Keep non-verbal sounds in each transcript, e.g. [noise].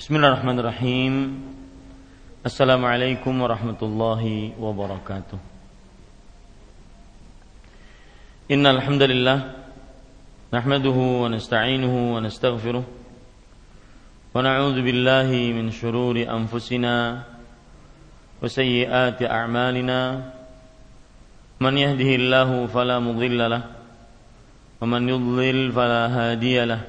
Bismillahirrahmanirrahim. Assalamualaikum warahmatullahi wabarakatuh. Innal hamdalillah nahmaduhu wa nasta'inuhu wa nastaghfiruh wa na'udzu billahi min shururi anfusina wa sayyiati a'malina. Man yahdihillahu fala mudilla lahu wa man yudlil fala hadiya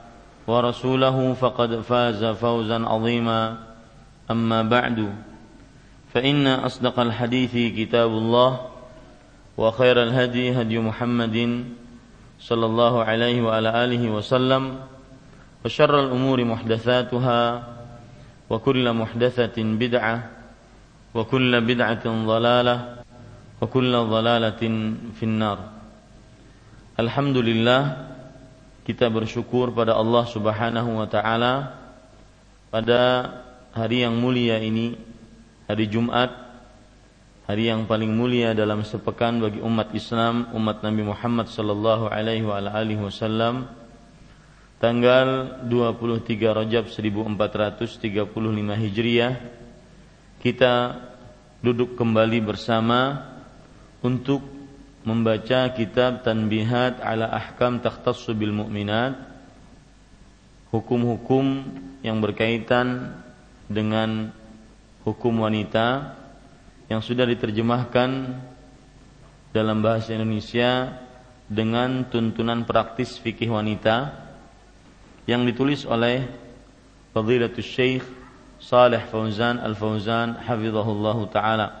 ورسوله فقد فاز فوزا عظيما. أما بعد فإن أصدق الحديث كتاب الله وخير الهدي هدي محمد صلى الله عليه وعلى آله وسلم وشر الأمور محدثاتها وكل محدثة بدعة وكل بدعة ضلالة وكل ضلالة في النار. الحمد لله kita bersyukur pada Allah Subhanahu wa taala pada hari yang mulia ini, hari Jumat, hari yang paling mulia dalam sepekan bagi umat Islam, umat Nabi Muhammad sallallahu alaihi wa alihi wasallam. Tanggal 23 Rajab 1435 Hijriah kita duduk kembali bersama untuk membaca kitab Tanbihat ala Ahkam Takhtassu bil Mu'minat hukum-hukum yang berkaitan dengan hukum wanita yang sudah diterjemahkan dalam bahasa Indonesia dengan tuntunan praktis fikih wanita yang ditulis oleh Fadilatul Syekh Saleh Fauzan Al-Fauzan hafizahullahu taala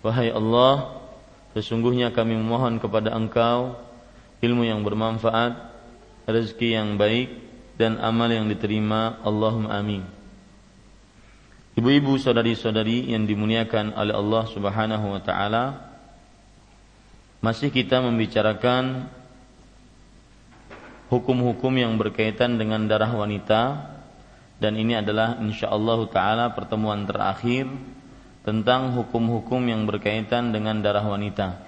Wahai Allah, sesungguhnya kami memohon kepada Engkau ilmu yang bermanfaat, rezeki yang baik, dan amal yang diterima. Allahumma amin. Ibu-ibu, saudari-saudari yang dimuliakan oleh Allah Subhanahu wa taala, masih kita membicarakan hukum-hukum yang berkaitan dengan darah wanita dan ini adalah insyaallah taala pertemuan terakhir tentang hukum-hukum yang berkaitan dengan darah wanita.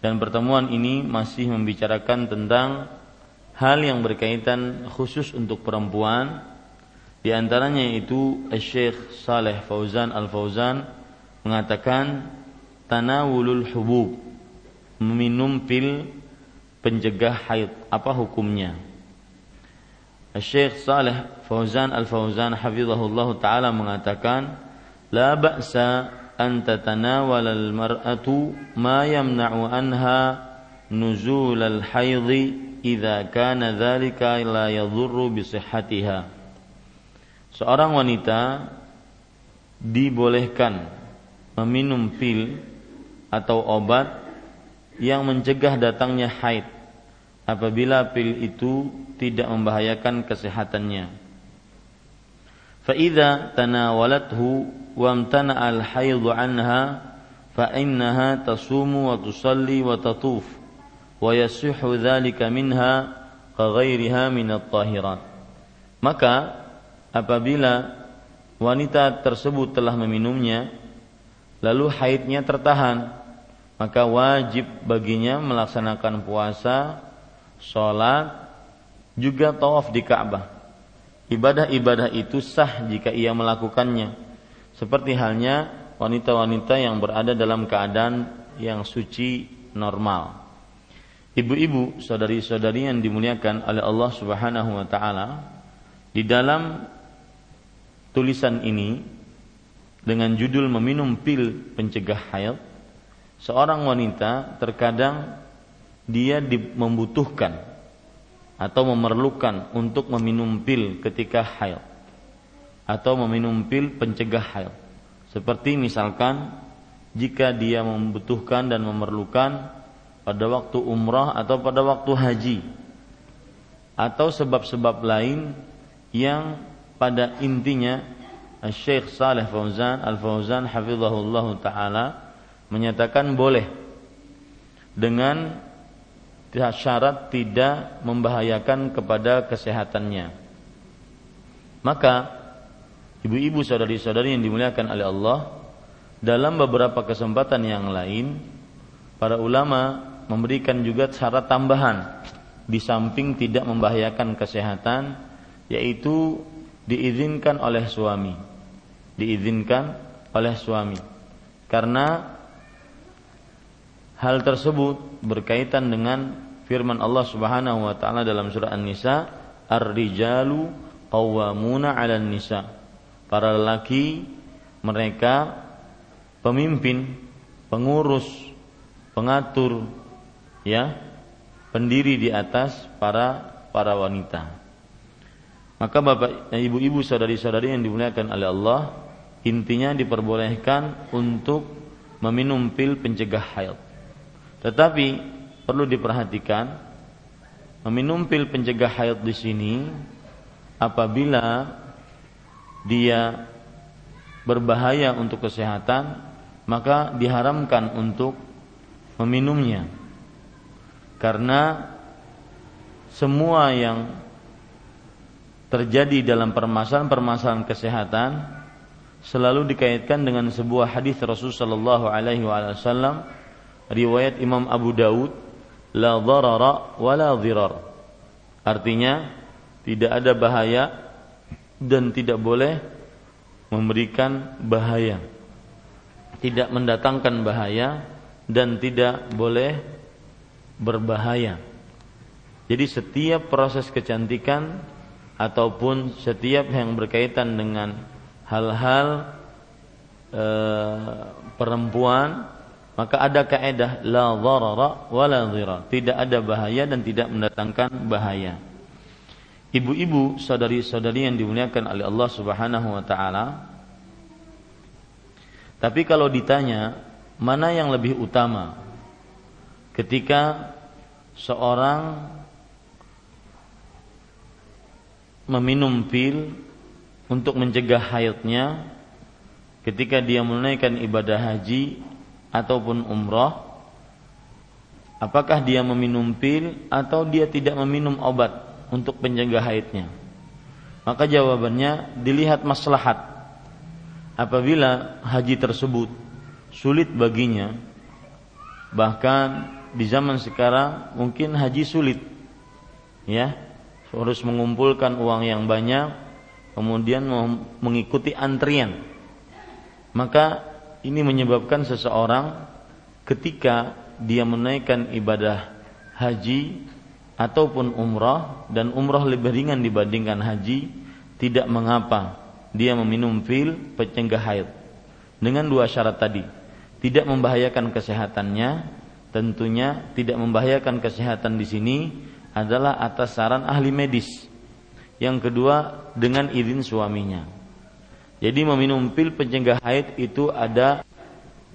Dan pertemuan ini masih membicarakan tentang hal yang berkaitan khusus untuk perempuan. Di antaranya itu Syekh Saleh Fauzan Al-Fauzan mengatakan tanawulul hubub meminum pil pencegah haid apa hukumnya? Syekh Saleh Fauzan Al-Fauzan hafizahullah taala mengatakan لا بأس أن تتناول المرأة ما يمنع عنها nuzul al-haidhi idza kana dzalika la yadhurru bi sihhatiha. Seorang wanita dibolehkan meminum pil atau obat yang mencegah datangnya haid apabila pil itu tidak membahayakan kesehatannya. فإذا تناولته وامتنع الحيض عنها فإنها تصوم وتصلي وتطوف ويصح ذلك منها كغيرها من الطاهرات maka apabila wanita tersebut telah meminumnya lalu haidnya tertahan maka wajib baginya melaksanakan puasa sholat juga tawaf di Ka'bah ibadah-ibadah itu sah jika ia melakukannya. Seperti halnya wanita-wanita yang berada dalam keadaan yang suci normal. Ibu-ibu, saudari-saudari yang dimuliakan oleh Allah Subhanahu wa taala, di dalam tulisan ini dengan judul meminum pil pencegah haid, seorang wanita terkadang dia membutuhkan atau memerlukan untuk meminum pil ketika haid atau meminum pil pencegah haid. Seperti misalkan jika dia membutuhkan dan memerlukan pada waktu umrah atau pada waktu haji atau sebab-sebab lain yang pada intinya Syekh Saleh Fauzan Al-Fauzan hafizahullah taala menyatakan boleh dengan syarat tidak membahayakan kepada kesehatannya. Maka ibu-ibu saudari-saudari yang dimuliakan oleh Allah dalam beberapa kesempatan yang lain para ulama memberikan juga syarat tambahan di samping tidak membahayakan kesehatan yaitu diizinkan oleh suami diizinkan oleh suami karena hal tersebut berkaitan dengan firman Allah Subhanahu wa taala dalam surah An-Nisa ar-rijalu qawwamuna 'alan nisa para lelaki mereka pemimpin pengurus pengatur ya pendiri di atas para para wanita. Maka Bapak Ibu-ibu saudari-saudari yang dimuliakan oleh Allah, intinya diperbolehkan untuk meminum pil pencegah haid. Tetapi perlu diperhatikan meminum pil pencegah haid di sini apabila dia berbahaya untuk kesehatan maka diharamkan untuk meminumnya. Karena semua yang terjadi dalam permasalahan-permasalahan kesehatan selalu dikaitkan dengan sebuah hadis Rasul sallallahu alaihi wasallam riwayat Imam Abu Daud la dharara wa la dhirar artinya tidak ada bahaya dan tidak boleh memberikan bahaya tidak mendatangkan bahaya dan tidak boleh berbahaya. Jadi setiap proses kecantikan ataupun setiap yang berkaitan dengan hal-hal e, perempuan maka ada kaedah la dharara wa la dhirar. Tidak ada bahaya dan tidak mendatangkan bahaya. Ibu-ibu, saudari-saudari yang dimuliakan oleh Allah Subhanahu wa taala. Tapi kalau ditanya mana yang lebih utama ketika seorang meminum pil untuk mencegah haidnya ketika dia menunaikan ibadah haji ataupun umrah apakah dia meminum pil atau dia tidak meminum obat untuk pencegah haidnya? Maka jawabannya dilihat maslahat. Apabila haji tersebut sulit baginya bahkan di zaman sekarang mungkin haji sulit ya. Harus mengumpulkan uang yang banyak kemudian mengikuti antrian. Maka ini menyebabkan seseorang ketika dia menaikkan ibadah haji ataupun umrah dan umrah lebih ringan dibandingkan haji tidak mengapa dia meminum pil pencegah haid dengan dua syarat tadi tidak membahayakan kesehatannya tentunya tidak membahayakan kesehatan di sini adalah atas saran ahli medis. Yang kedua dengan izin suaminya. Jadi meminum pil pencegah haid itu ada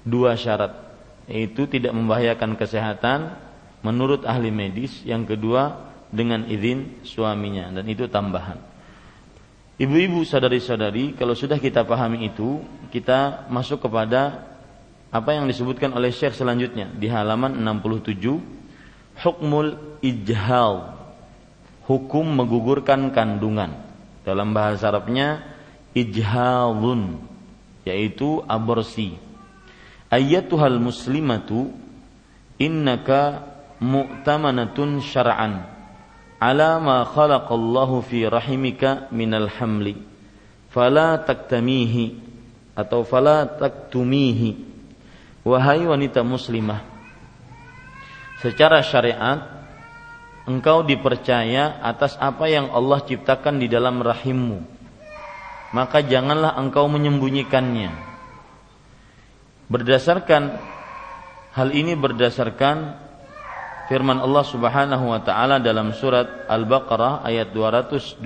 dua syarat, yaitu tidak membahayakan kesehatan menurut ahli medis. Yang kedua dengan izin suaminya dan itu tambahan. Ibu-ibu sadari-sadari, kalau sudah kita pahami itu, kita masuk kepada apa yang disebutkan oleh Syekh selanjutnya di halaman 67 hukmul ijhal hukum menggugurkan kandungan dalam bahasa Arabnya ijhalun yaitu aborsi. Ayyatuhal muslimatu innaka mu'tamanatun syar'an ala ma khalaqallahu fi rahimika minal hamli. Fala taktamihi atau fala taktumihi. Wahai wanita muslimah secara syariat engkau dipercaya atas apa yang Allah ciptakan di dalam rahimmu maka janganlah engkau menyembunyikannya berdasarkan hal ini berdasarkan firman Allah Subhanahu wa taala dalam surat Al-Baqarah ayat 228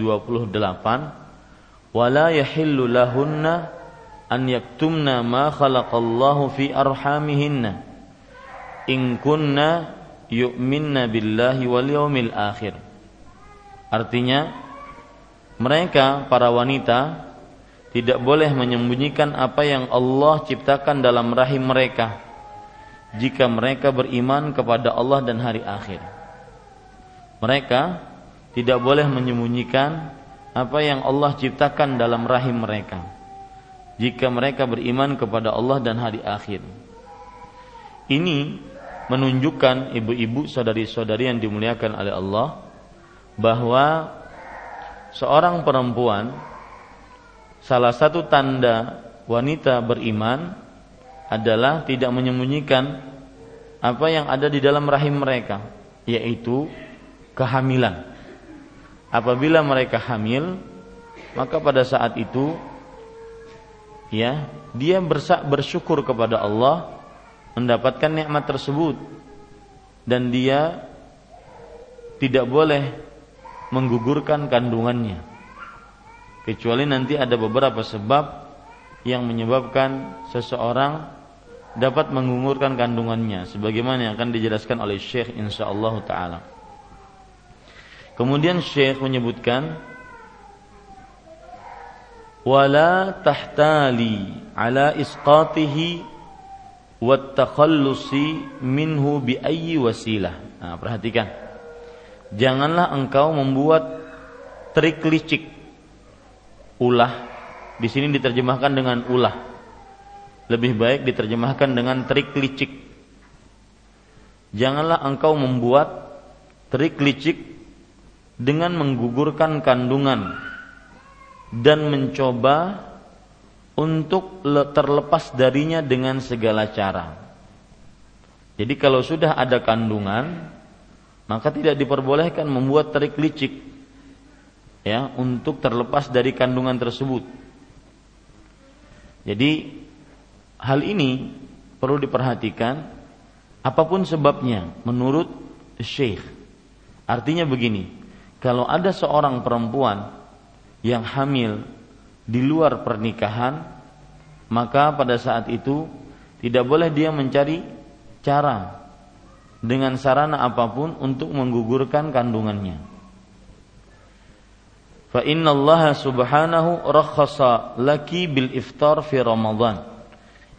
wala yahillu lahunna an yaktumna ma khalaqallahu fi arhamihinna in kunna yu'minna billahi wal yaumil akhir. Artinya mereka para wanita tidak boleh menyembunyikan apa yang Allah ciptakan dalam rahim mereka jika mereka beriman kepada Allah dan hari akhir. Mereka tidak boleh menyembunyikan apa yang Allah ciptakan dalam rahim mereka jika mereka beriman kepada Allah dan hari akhir. Ini menunjukkan ibu-ibu saudari-saudari yang dimuliakan oleh Allah bahwa seorang perempuan salah satu tanda wanita beriman adalah tidak menyembunyikan apa yang ada di dalam rahim mereka yaitu kehamilan. Apabila mereka hamil, maka pada saat itu ya, dia bersyukur kepada Allah mendapatkan nikmat tersebut dan dia tidak boleh menggugurkan kandungannya kecuali nanti ada beberapa sebab yang menyebabkan seseorang dapat menggugurkan kandungannya sebagaimana yang akan dijelaskan oleh Syekh insyaallah taala. Kemudian Syekh menyebutkan wala tahtali ala isqatihi wattakhallusi minhu bi ayyi wasilah. Nah, perhatikan. Janganlah engkau membuat trik licik. Ulah di sini diterjemahkan dengan ulah. Lebih baik diterjemahkan dengan trik licik. Janganlah engkau membuat trik licik dengan menggugurkan kandungan dan mencoba untuk terlepas darinya dengan segala cara. Jadi kalau sudah ada kandungan, maka tidak diperbolehkan membuat trik licik ya untuk terlepas dari kandungan tersebut. Jadi hal ini perlu diperhatikan apa pun sebabnya menurut Syekh. Artinya begini, kalau ada seorang perempuan yang hamil di luar pernikahan, maka pada saat itu tidak boleh dia mencari cara dengan sarana apa pun untuk menggugurkan kandungannya. Fa inna Allah subhanahu rakhasa laki bil iftar fi Ramadan.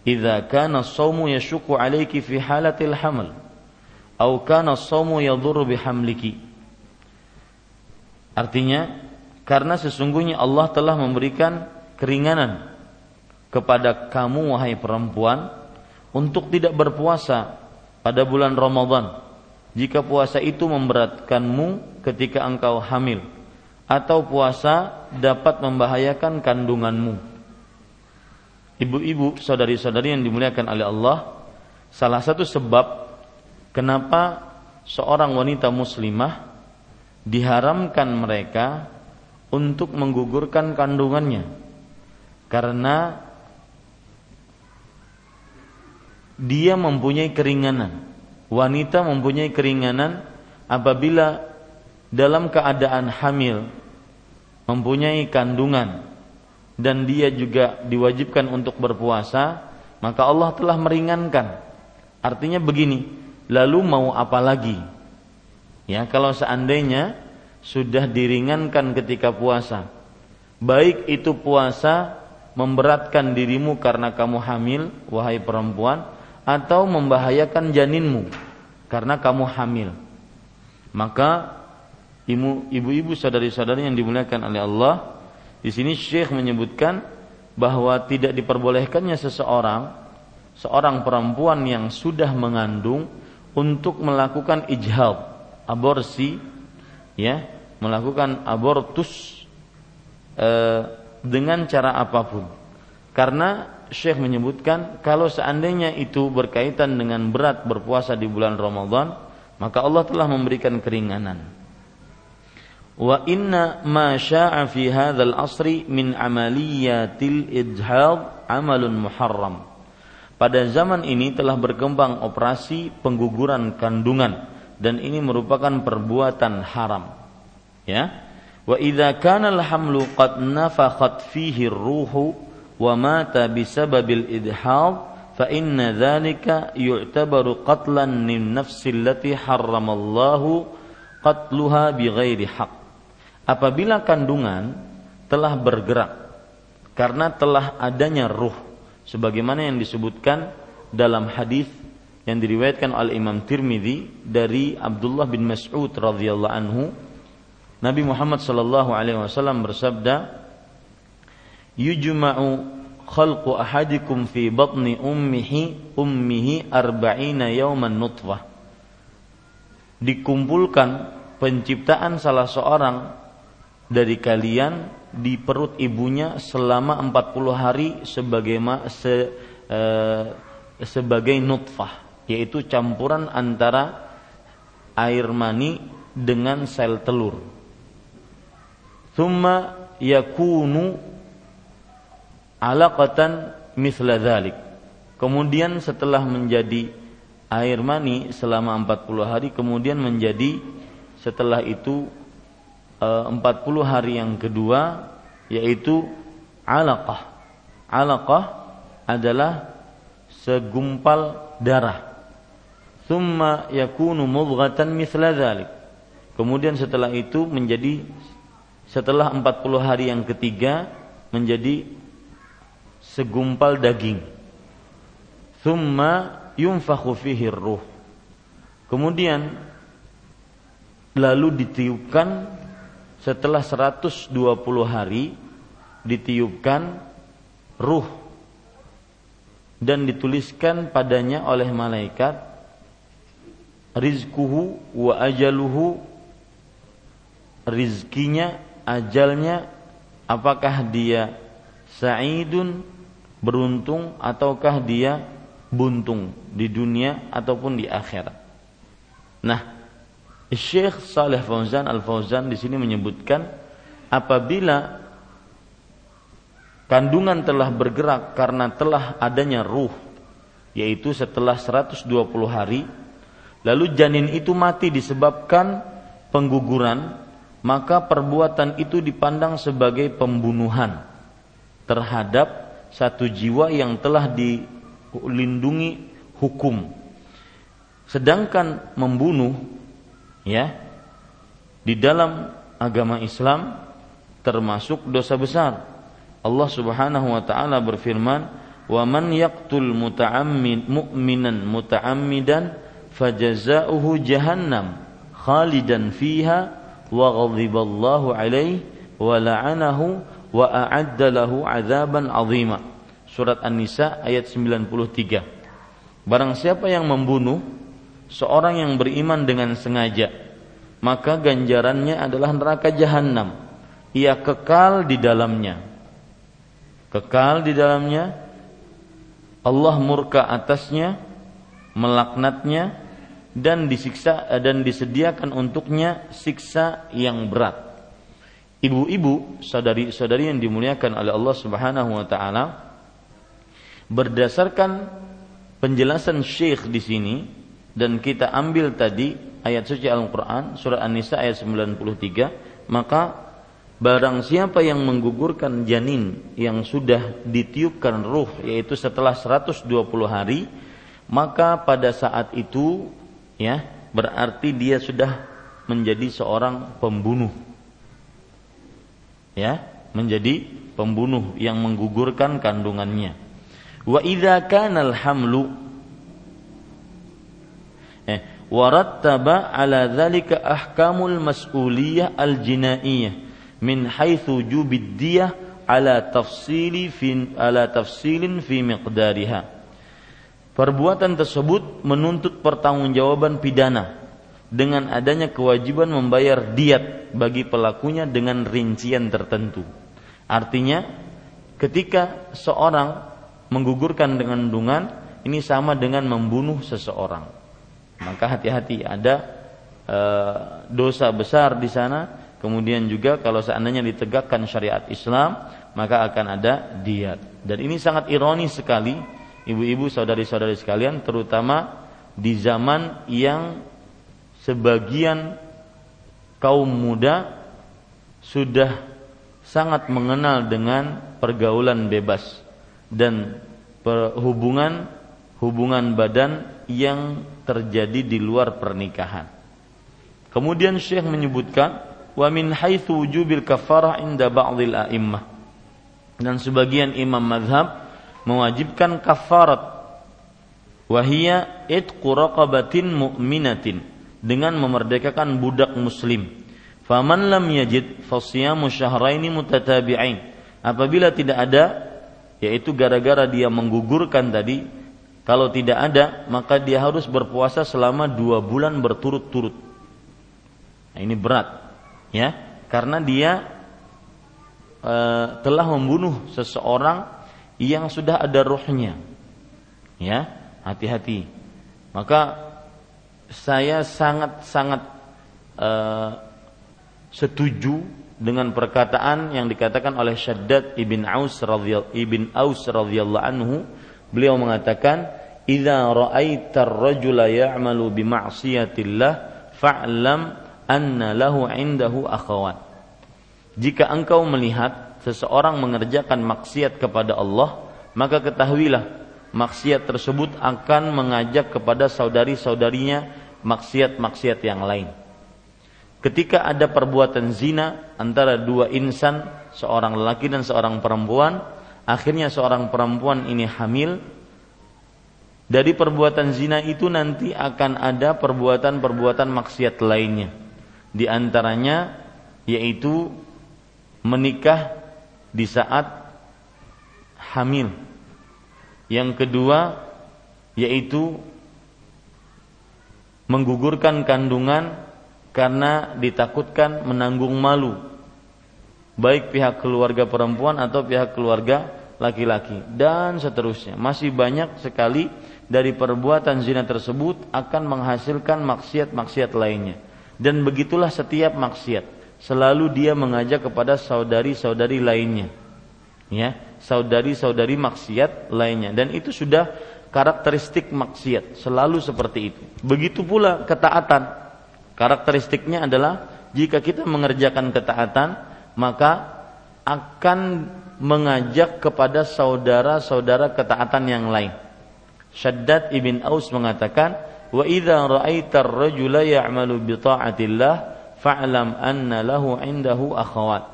Idza kana as-sawmu yashukku alayki fi halatil haml atau kana as-sawmu yadhurru bihamliki. Artinya karena sesungguhnya Allah telah memberikan keringanan kepada kamu wahai perempuan untuk tidak berpuasa pada bulan Ramadan jika puasa itu memberatkanmu ketika engkau hamil atau puasa dapat membahayakan kandunganmu. Ibu-ibu, saudari-saudari yang dimuliakan oleh Allah, salah satu sebab kenapa seorang wanita muslimah diharamkan mereka untuk menggugurkan kandungannya karena dia mempunyai keringanan wanita mempunyai keringanan apabila dalam keadaan hamil mempunyai kandungan dan dia juga diwajibkan untuk berpuasa, maka Allah telah meringankan. Artinya begini, lalu mau apa lagi? Ya, kalau seandainya sudah diringankan ketika puasa, baik itu puasa memberatkan dirimu karena kamu hamil, wahai perempuan, atau membahayakan janinmu karena kamu hamil. Maka ibu-ibu saudari-saudari yang dimuliakan oleh Allah, di sini Syekh menyebutkan bahwa tidak diperbolehkannya seseorang seorang perempuan yang sudah mengandung untuk melakukan ijhal, aborsi ya, melakukan abortus e, dengan cara apa pun. Karena Syekh menyebutkan kalau seandainya itu berkaitan dengan berat berpuasa di bulan Ramadan, maka Allah telah memberikan keringanan wa inna ma sya'a fi hadzal asri min amaliyatil idhad amalun muharram. Pada zaman ini telah berkembang operasi pengguguran kandungan dan ini merupakan perbuatan haram. Ya. Wa idza kana al hamlu qad nafakhat fihi ruhu wa mata bisababil idhad fa inna dhalika yu'tabaru qatlan lin nafsi allati harramallahu qatluha bighairi haqq apabila kandungan telah bergerak karena telah adanya ruh sebagaimana yang disebutkan dalam hadis yang diriwayatkan oleh Imam Tirmidzi dari Abdullah bin Mas'ud radhiyallahu anhu Nabi Muhammad sallallahu alaihi wasallam bersabda yujma'u khalqu ahadikum fi batni ummihi ummihi arba'ina yawman nutfah. Dikumpulkan penciptaan salah seorang dari kalian di perut ibunya selama 40 hari sebagai se, e, sebagai nutfah yaitu campuran antara air mani dengan sel telur. Thumma yakunu alaqatan misla dhalik. Kemudian setelah menjadi air mani selama 40 hari kemudian menjadi setelah itu 40 eh, hari yang kedua yaitu alaqah. Alaqah adalah segumpal darah. Thumma yakunu mudghatan mithla dhalik. Kemudian setelah itu menjadi setelah 40 hari yang ketiga menjadi segumpal daging. Thumma yunfakhu fihi ruh. Kemudian lalu ditiupkan setelah 120 hari ditiupkan ruh dan dituliskan padanya oleh malaikat rizkuhu wa ajaluhu rizkinya ajalnya apakah dia sa'idun beruntung ataukah dia buntung di dunia ataupun di akhirat? Nah Syekh Saleh Fauzan Al Fauzan di sini menyebutkan apabila kandungan telah bergerak karena telah adanya ruh yaitu setelah 120 hari lalu janin itu mati disebabkan pengguguran maka perbuatan itu dipandang sebagai pembunuhan terhadap satu jiwa yang telah dilindungi hukum. Sedangkan membunuh ya di dalam agama Islam termasuk dosa besar. Allah Subhanahu wa taala berfirman, "Wa man yaqtul muta'ammid mu'minan muta'ammidan fajaza'uhu jahannam khalidan fiha wa ghadiballahu alaihi wa la'anahu wa a'adda lahu 'adzaban 'azima." Surat An-Nisa ayat 93. Barang siapa yang membunuh seorang yang beriman dengan sengaja maka ganjarannya adalah neraka jahanam ia kekal di dalamnya kekal di dalamnya Allah murka atasnya melaknatnya dan disiksa dan disediakan untuknya siksa yang berat. Ibu-ibu, saudari-saudari yang dimuliakan oleh Allah Subhanahu wa taala, berdasarkan penjelasan Syekh di sini, dan kita ambil tadi ayat suci Al-Qur'an surah An-Nisa ayat 93 maka barang siapa yang menggugurkan janin yang sudah ditiupkan ruh yaitu setelah 120 hari maka pada saat itu ya berarti dia sudah menjadi seorang pembunuh. Ya menjadi pembunuh yang menggugurkan kandungannya. Wa idza kana al-hamlu eh warattaba ala dzalika ahkamul mas'uliyah al-jinaiyah min haitsu jubid diyah ala tafsili fi ala tafsilin fi miqdariha Perbuatan tersebut menuntut pertanggungjawaban pidana dengan adanya kewajiban membayar diat bagi pelakunya dengan rincian tertentu. Artinya, ketika seorang menggugurkan dengan kandungan, ini sama dengan membunuh seseorang maka hati-hati ada e, dosa besar di sana. Kemudian juga kalau seandainya ditegakkan syariat Islam maka akan ada diat. Dan ini sangat ironis sekali ibu-ibu saudari-saudari sekalian terutama di zaman yang sebagian kaum muda sudah sangat mengenal dengan pergaulan bebas dan hubungan hubungan badan yang terjadi di luar pernikahan. Kemudian Syekh menyebutkan wa min haitsu wujubil kafarah inda ba'dil a'immah. Dan sebagian imam mazhab mewajibkan kafarat wahia itqu raqabatin mu'minatin dengan memerdekakan budak muslim. Faman lam yajid fasiyamu syahraini mutatabi'ain. Apabila tidak ada yaitu gara-gara dia menggugurkan tadi kalau tidak ada, maka dia harus berpuasa selama dua bulan berturut-turut. Nah, ini berat, ya, karena dia e, telah membunuh seseorang yang sudah ada rohnya. Ya, hati-hati. Maka saya sangat-sangat e, setuju dengan perkataan yang dikatakan oleh Syaddad ibn Aus radhiyallahu anhu Beliau mengatakan, "Idza ra'aita ar-rajula ya'malu bi ma'siyatillah fa'lam anna lahu 'indahu akhawat." Jika engkau melihat seseorang mengerjakan maksiat kepada Allah, maka ketahuilah maksiat tersebut akan mengajak kepada saudari-saudarinya maksiat-maksiat yang lain. Ketika ada perbuatan zina antara dua insan, seorang lelaki dan seorang perempuan, akhirnya seorang perempuan ini hamil. Dari perbuatan zina itu nanti akan ada perbuatan-perbuatan maksiat lainnya. Di antaranya yaitu menikah di saat hamil. Yang kedua yaitu menggugurkan kandungan karena ditakutkan menanggung malu. Baik pihak keluarga perempuan atau pihak keluarga laki-laki dan seterusnya. Masih banyak sekali dari perbuatan zina tersebut akan menghasilkan maksiat-maksiat lainnya. Dan begitulah setiap maksiat, selalu dia mengajak kepada saudari-saudari lainnya. Ya, saudari-saudari maksiat lainnya dan itu sudah karakteristik maksiat, selalu seperti itu. Begitu pula ketaatan. Karakteristiknya adalah jika kita mengerjakan ketaatan, maka akan mengajak kepada saudara-saudara ketaatan yang lain. Syaddad ibn Aus mengatakan, "Wa idza ra'aita ar-rajula ya'malu bi ta'atillah fa'lam anna lahu 'indahu akhawat."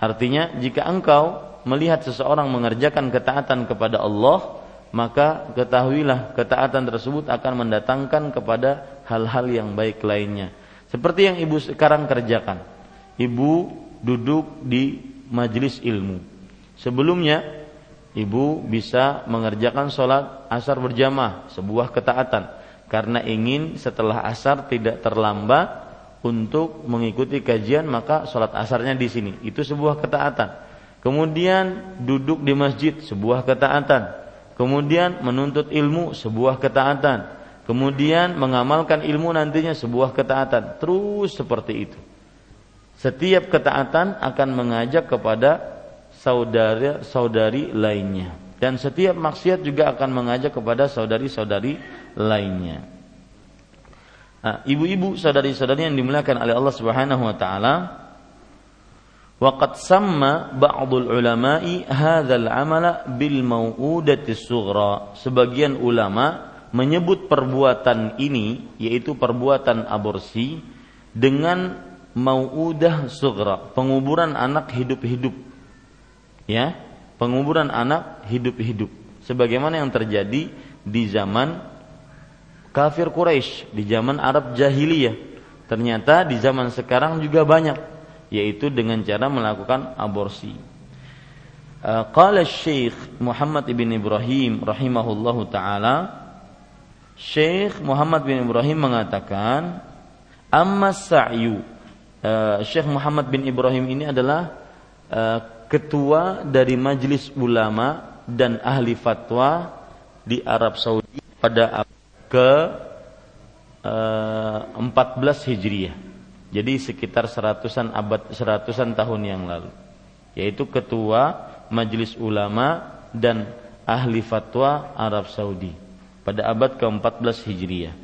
Artinya, jika engkau melihat seseorang mengerjakan ketaatan kepada Allah, maka ketahuilah ketaatan tersebut akan mendatangkan kepada hal-hal yang baik lainnya. Seperti yang ibu sekarang kerjakan. Ibu duduk di majelis ilmu. Sebelumnya ibu bisa mengerjakan sholat asar berjamaah, sebuah ketaatan. Karena ingin setelah asar tidak terlambat untuk mengikuti kajian maka sholat asarnya di sini. Itu sebuah ketaatan. Kemudian duduk di masjid, sebuah ketaatan. Kemudian menuntut ilmu, sebuah ketaatan. Kemudian mengamalkan ilmu nantinya sebuah ketaatan. Terus seperti itu. Setiap ketaatan akan mengajak kepada saudara saudari lainnya dan setiap maksiat juga akan mengajak kepada saudari-saudari lainnya. Nah, ibu-ibu saudari-saudari yang dimuliakan oleh Allah Subhanahu wa taala, waqad samma ba'dul ulama'i hadzal amala bil mau'udati sughra. Sebagian ulama menyebut perbuatan ini yaitu perbuatan aborsi dengan mau'udah sughra, penguburan anak hidup-hidup. Ya, penguburan anak hidup-hidup. Sebagaimana yang terjadi di zaman kafir Quraisy di zaman Arab jahiliyah. Ternyata di zaman sekarang juga banyak yaitu dengan cara melakukan aborsi. Uh, qala Syekh Muhammad ibn Ibrahim rahimahullahu taala Syekh Muhammad bin Ibrahim mengatakan amma sa'yu uh, Syekh Muhammad bin Ibrahim ini adalah uh, ketua dari majelis ulama dan ahli fatwa di Arab Saudi pada ke uh, eh, 14 Hijriah. Jadi sekitar seratusan abad seratusan tahun yang lalu. Yaitu ketua Majelis Ulama dan ahli fatwa Arab Saudi pada abad ke-14 Hijriah.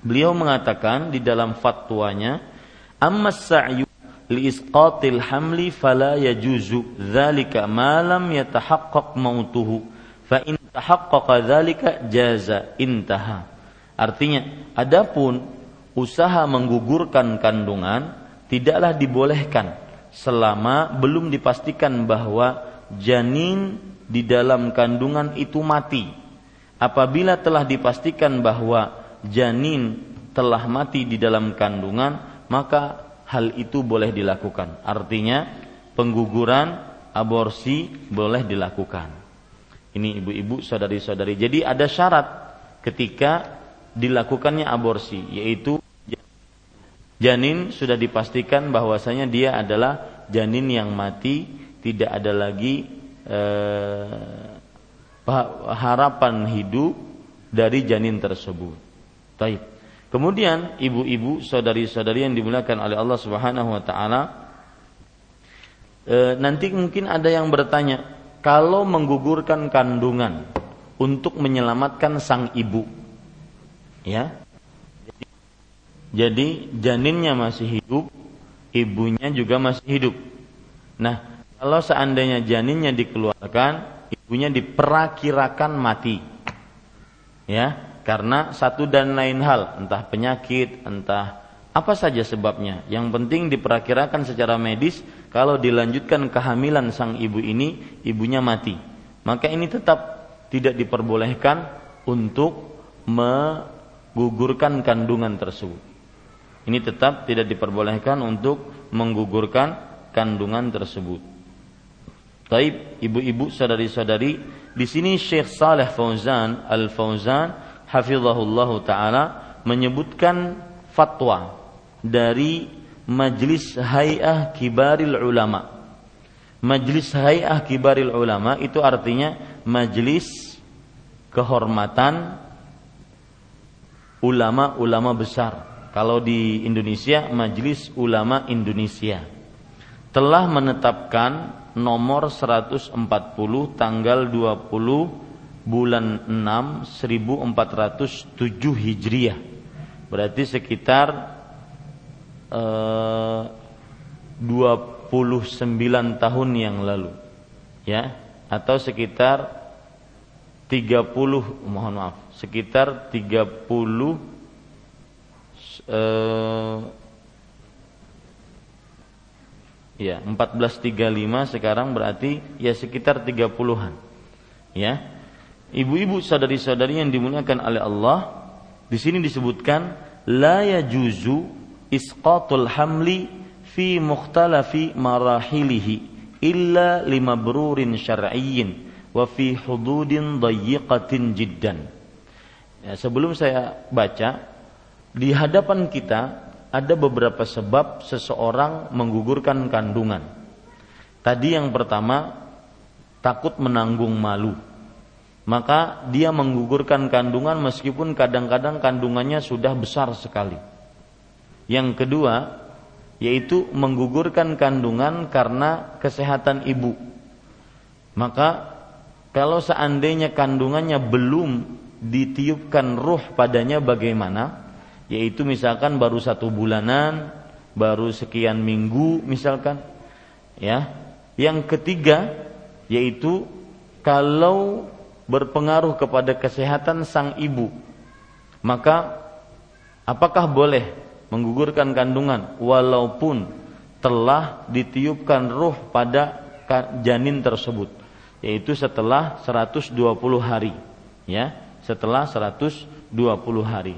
Beliau mengatakan di dalam fatwanya, "Amma sa'yu li isqatil hamli fala yajuzu dzalika ma lam yatahaqqaq mautuhu." Fa in tahaqqaqa dzalika jaza intaha. Artinya, adapun usaha menggugurkan kandungan tidaklah dibolehkan selama belum dipastikan bahwa janin di dalam kandungan itu mati. Apabila telah dipastikan bahwa janin telah mati di dalam kandungan, maka hal itu boleh dilakukan. Artinya, pengguguran aborsi boleh dilakukan. Ini ibu-ibu, saudari-saudari. Jadi ada syarat ketika dilakukannya aborsi, yaitu janin sudah dipastikan bahwasanya dia adalah janin yang mati, tidak ada lagi eh, harapan hidup dari janin tersebut. Taib. Kemudian ibu-ibu, saudari-saudari yang dimuliakan oleh Allah Subhanahu wa taala, e, nanti mungkin ada yang bertanya, kalau menggugurkan kandungan untuk menyelamatkan sang ibu ya? Jadi janinnya masih hidup ibunya juga masih hidup. Nah kalau seandainya janinnya dikeluarkan ibunya diperakirakan mati ya karena satu dan lain hal entah penyakit entah apa saja sebabnya. Yang penting diperakirakan secara medis kalau dilanjutkan kehamilan sang ibu ini ibunya mati. Maka ini tetap tidak diperbolehkan untuk menggugurkan kandungan tersebut. Ini tetap tidak diperbolehkan untuk menggugurkan kandungan tersebut. Taib ibu-ibu saudari-saudari di sini Syekh Saleh Fauzan Al Fauzan hafizahullah taala menyebutkan fatwa dari Majlis Hay'ah Kibaril Ulama. Majlis Hay'ah Kibaril Ulama itu artinya majlis kehormatan ulama-ulama besar. Kalau di Indonesia Majlis Ulama Indonesia telah menetapkan nomor 140 tanggal 20 bulan 6 1407 Hijriah. Berarti sekitar 29 eh, tahun yang lalu ya atau sekitar 30 mohon maaf sekitar 30 eh, ya 1435 sekarang berarti ya sekitar 30-an ya ibu-ibu saudari-saudari yang dimuliakan oleh Allah di sini disebutkan la yajuzu isqatul hamli fi mukhtalafi marahilihi illa lima berurin syar'iyyin wa fi hududin dayyiqatin jiddan. Ya, sebelum saya baca, di hadapan kita ada beberapa sebab seseorang menggugurkan kandungan. Tadi yang pertama, takut menanggung malu. Maka dia menggugurkan kandungan meskipun kadang-kadang kandungannya sudah besar sekali yang kedua yaitu menggugurkan kandungan karena kesehatan ibu. Maka kalau seandainya kandungannya belum ditiupkan ruh padanya bagaimana? yaitu misalkan baru satu bulanan, baru sekian minggu misalkan, ya. Yang ketiga yaitu kalau berpengaruh kepada kesehatan sang ibu, maka apakah boleh menggugurkan kandungan walaupun telah ditiupkan ruh pada janin tersebut yaitu setelah 120 hari ya setelah 120 hari.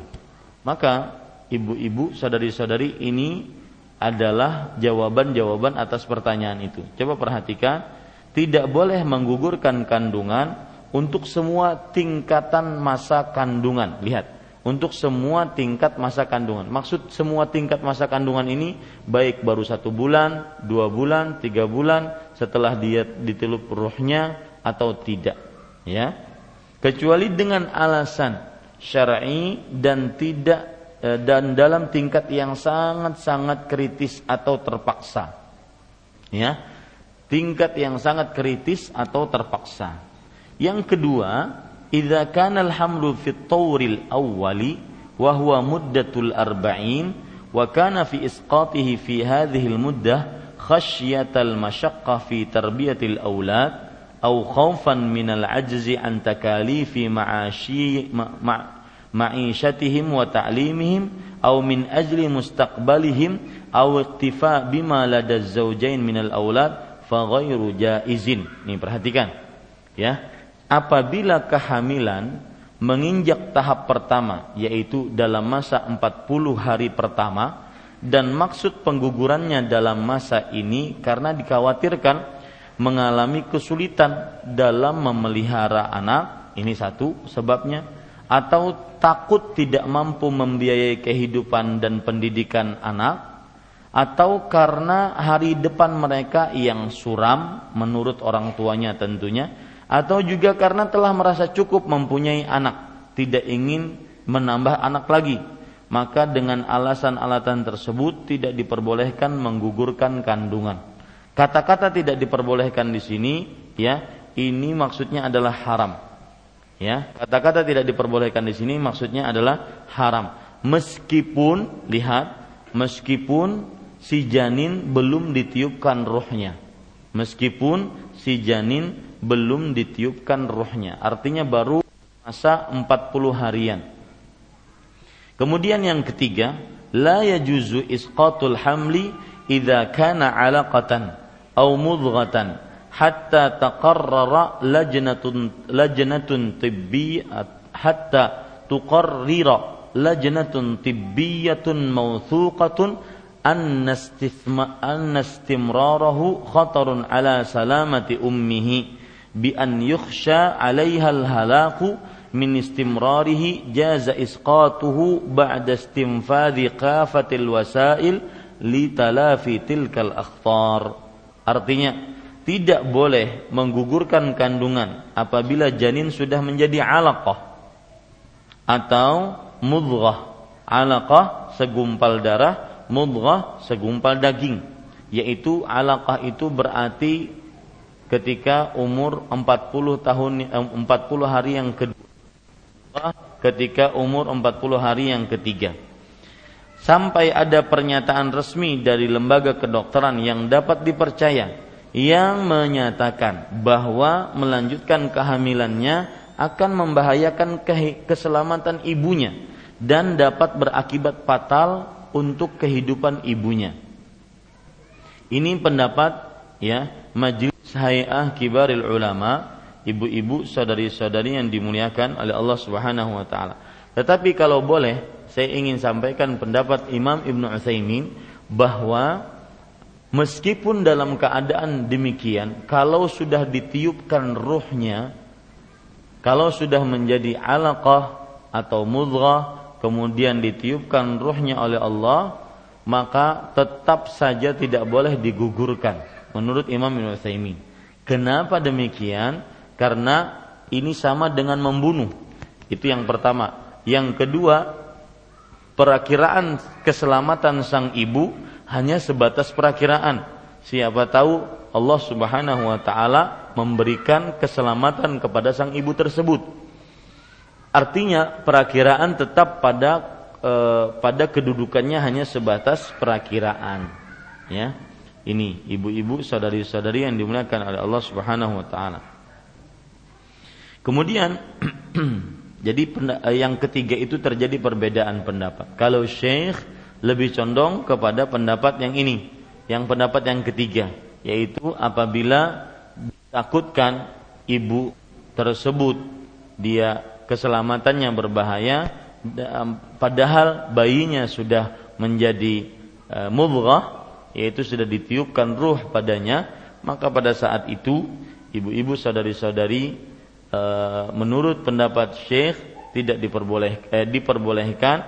Maka ibu-ibu saudari-saudari ini adalah jawaban-jawaban atas pertanyaan itu. Coba perhatikan tidak boleh menggugurkan kandungan untuk semua tingkatan masa kandungan lihat untuk semua tingkat masa kandungan. Maksud semua tingkat masa kandungan ini baik baru satu bulan, dua bulan, tiga bulan setelah dia ditilup ruhnya atau tidak, ya. Kecuali dengan alasan syar'i dan tidak e, dan dalam tingkat yang sangat-sangat kritis atau terpaksa. Ya. Tingkat yang sangat kritis atau terpaksa. Yang kedua, idza kana al-hamlu fi at-tawril awwali wa huwa muddatul arba'in wa kana fi isqatihi fi hadhihi al-muddah khashyatal mashaqqa fi tarbiyatil al-'ajzi an takalifi ma'ashi ma'ishatihim wa ta'limihim aw min ajli mustaqbalihim aw iktifa bima lada zawjain min al-awlad fa ghairu jaizin. Nih perhatikan ya apabila kehamilan menginjak tahap pertama yaitu dalam masa 40 hari pertama dan maksud penggugurannya dalam masa ini karena dikhawatirkan mengalami kesulitan dalam memelihara anak ini satu sebabnya atau takut tidak mampu membiayai kehidupan dan pendidikan anak atau karena hari depan mereka yang suram menurut orang tuanya tentunya atau juga karena telah merasa cukup mempunyai anak, tidak ingin menambah anak lagi, maka dengan alasan-alasan tersebut tidak diperbolehkan menggugurkan kandungan. Kata-kata tidak diperbolehkan di sini, ya, ini maksudnya adalah haram. Ya, kata-kata tidak diperbolehkan di sini maksudnya adalah haram. Meskipun lihat, meskipun si janin belum ditiupkan rohnya, meskipun si janin belum ditiupkan ruhnya. Artinya baru masa 40 harian. Kemudian yang ketiga, la yajuzu isqatul hamli idza kana 'alaqatan aw mudghatan hatta taqarrara lajnatun lajnatun tibbiyat hatta tuqarrira lajnatun tibbiyatun mawthuqatun an istimrarahu khatarun ala salamati ummihi bi an yukhsha 'alaiha al-halaku min istimrarihi jaza isqatuhu ba'da istinfadhi qafatil wasail li talafi tilkal akhtar. Artinya, tidak boleh menggugurkan kandungan apabila janin sudah menjadi alaqah atau mudghah. Alaqah segumpal darah, mudghah segumpal daging. Yaitu alaqah itu berarti ketika umur 40 tahun 40 eh, hari yang kedua ketika umur 40 hari yang ketiga sampai ada pernyataan resmi dari lembaga kedokteran yang dapat dipercaya yang menyatakan bahwa melanjutkan kehamilannya akan membahayakan keselamatan ibunya dan dapat berakibat fatal untuk kehidupan ibunya. Ini pendapat ya majelis Hay'ah Kibaril Ulama, ibu-ibu, saudari-saudari yang dimuliakan oleh Allah Subhanahu wa taala. Tetapi kalau boleh, saya ingin sampaikan pendapat Imam Ibnu Utsaimin bahwa meskipun dalam keadaan demikian, kalau sudah ditiupkan ruhnya, kalau sudah menjadi alaqah atau mudghah, kemudian ditiupkan ruhnya oleh Allah, maka tetap saja tidak boleh digugurkan menurut Imam Ibnu Utsaimin. Kenapa demikian? Karena ini sama dengan membunuh. Itu yang pertama. Yang kedua, perakiraan keselamatan sang ibu hanya sebatas perakiraan. Siapa tahu Allah Subhanahu wa taala memberikan keselamatan kepada sang ibu tersebut. Artinya perakiraan tetap pada e, pada kedudukannya hanya sebatas perakiraan ya ini ibu-ibu saudari-saudari yang dimuliakan oleh Allah Subhanahu wa taala. Kemudian [clears throat] jadi eh, yang ketiga itu terjadi perbedaan pendapat. Kalau syekh lebih condong kepada pendapat yang ini yang pendapat yang ketiga yaitu apabila takutkan ibu tersebut dia keselamatannya berbahaya padahal bayinya sudah menjadi e, mudghah yaitu sudah ditiupkan ruh padanya maka pada saat itu ibu-ibu saudari-saudari e, menurut pendapat Syekh tidak diperboleh, eh, diperbolehkan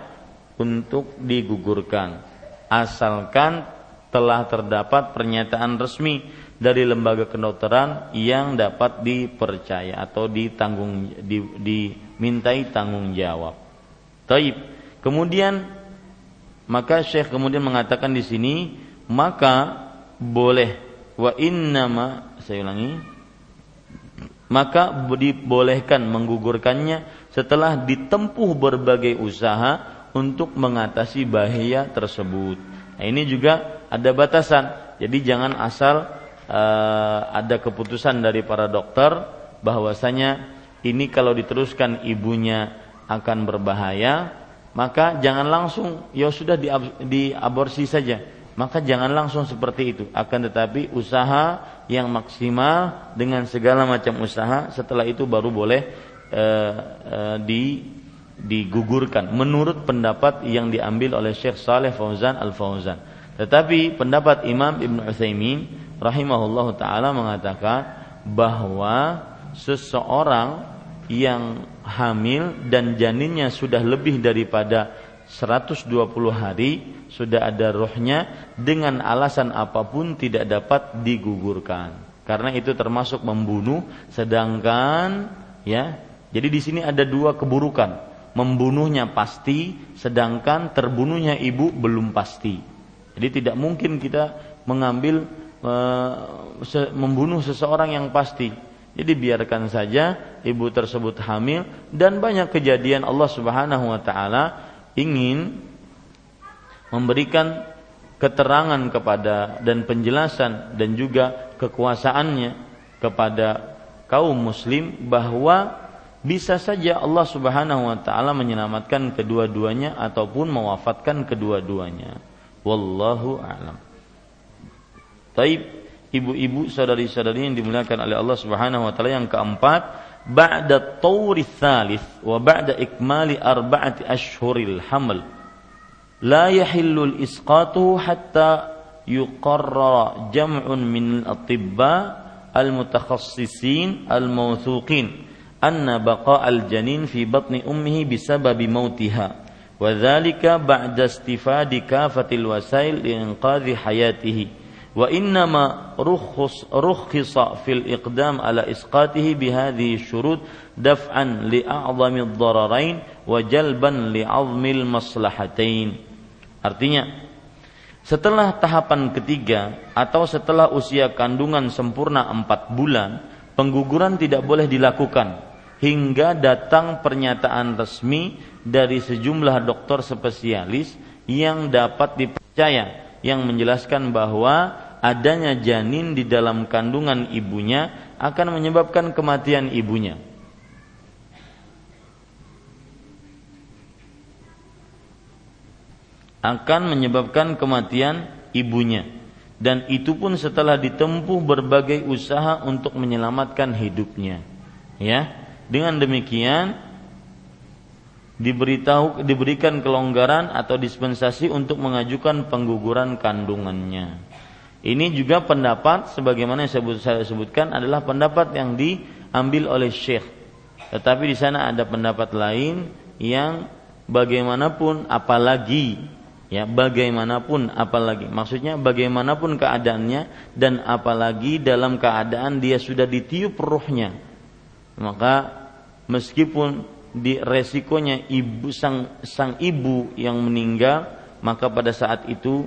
untuk digugurkan asalkan telah terdapat pernyataan resmi dari lembaga kedokteran yang dapat dipercaya atau ditanggung di, dimintai tanggung jawab. Taib. Kemudian maka Syekh kemudian mengatakan di sini maka boleh wa innama saya ulangi maka dibolehkan menggugurkannya setelah ditempuh berbagai usaha untuk mengatasi bahaya tersebut. Nah, ini juga ada batasan. Jadi jangan asal uh, ada keputusan dari para dokter bahwasanya ini kalau diteruskan ibunya akan berbahaya, maka jangan langsung ya sudah di, diaborsi saja. Maka jangan langsung seperti itu. Akan tetapi usaha yang maksimal dengan segala macam usaha setelah itu baru boleh uh, uh, di digugurkan menurut pendapat yang diambil oleh Syekh Saleh Fauzan Al Fauzan. Tetapi pendapat Imam Ibn Utsaimin rahimahullah taala mengatakan bahwa seseorang yang hamil dan janinnya sudah lebih daripada 120 hari sudah ada rohnya dengan alasan apa pun tidak dapat digugurkan. Karena itu termasuk membunuh sedangkan ya jadi di sini ada dua keburukan. Membunuhnya pasti sedangkan terbunuhnya ibu belum pasti. Jadi tidak mungkin kita mengambil membunuh seseorang yang pasti. Jadi biarkan saja ibu tersebut hamil dan banyak kejadian Allah Subhanahu wa taala ingin memberikan keterangan kepada dan penjelasan dan juga kekuasaannya kepada kaum muslim bahwa bisa saja Allah Subhanahu wa taala menyelamatkan kedua-duanya ataupun mewafatkan kedua-duanya. Wallahu a'lam. Taib ibu-ibu saudari-saudari yang dimuliakan oleh Allah Subhanahu wa taala yang keempat ba'da tawri thalith wa ba'da ikmali arba'ati ashhuril haml la yahillu al-isqatu hatta yuqarrara jam'un min al-atibba al-mutakhassisin al-mawthuqin anna baqa al-janin fi batni ummihi bisababi mautiha wa dhalika ba'da istifadi kafatil wasail li inqadhi hayatihi wa innama rukhus rukhisa fil iqdam ala isqatihi bihadhihi syurut daf'an li a'zami artinya setelah tahapan ketiga atau setelah usia kandungan sempurna empat bulan pengguguran tidak boleh dilakukan hingga datang pernyataan resmi dari sejumlah dokter spesialis yang dapat dipercaya yang menjelaskan bahwa adanya janin di dalam kandungan ibunya akan menyebabkan kematian ibunya. Akan menyebabkan kematian ibunya. Dan itu pun setelah ditempuh berbagai usaha untuk menyelamatkan hidupnya. Ya, dengan demikian diberitahu diberikan kelonggaran atau dispensasi untuk mengajukan pengguguran kandungannya. Ini juga pendapat sebagaimana yang saya sebutkan adalah pendapat yang diambil oleh Syekh. Tetapi di sana ada pendapat lain yang bagaimanapun apalagi ya bagaimanapun apalagi maksudnya bagaimanapun keadaannya dan apalagi dalam keadaan dia sudah ditiup ruhnya maka meskipun di resikonya ibu sang sang ibu yang meninggal maka pada saat itu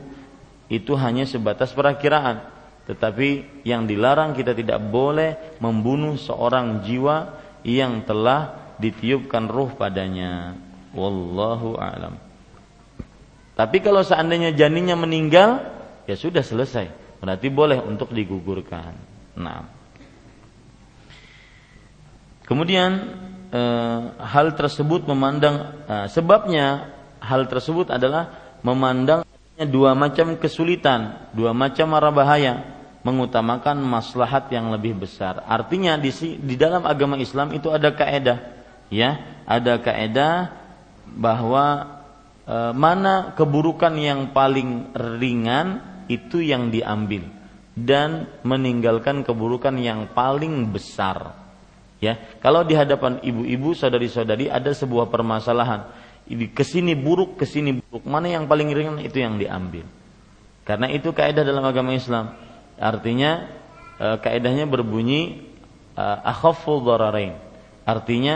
itu hanya sebatas perakiraan. Tetapi yang dilarang kita tidak boleh membunuh seorang jiwa yang telah ditiupkan ruh padanya. Wallahu a'lam. Tapi kalau seandainya janinnya meninggal, ya sudah selesai. Berarti boleh untuk digugurkan. Nah. Kemudian e, hal tersebut memandang e, sebabnya hal tersebut adalah memandang dua macam kesulitan, dua macam marah bahaya, mengutamakan maslahat yang lebih besar. Artinya di di dalam agama Islam itu ada kaidah, ya, ada kaidah bahwa mana keburukan yang paling ringan itu yang diambil dan meninggalkan keburukan yang paling besar. Ya, kalau di hadapan ibu-ibu, saudari-saudari ada sebuah permasalahan, ke sini buruk, ke sini buruk, mana yang paling ringan itu yang diambil. Karena itu kaidah dalam agama Islam. Artinya e, kaidahnya berbunyi e, akhaffu. Artinya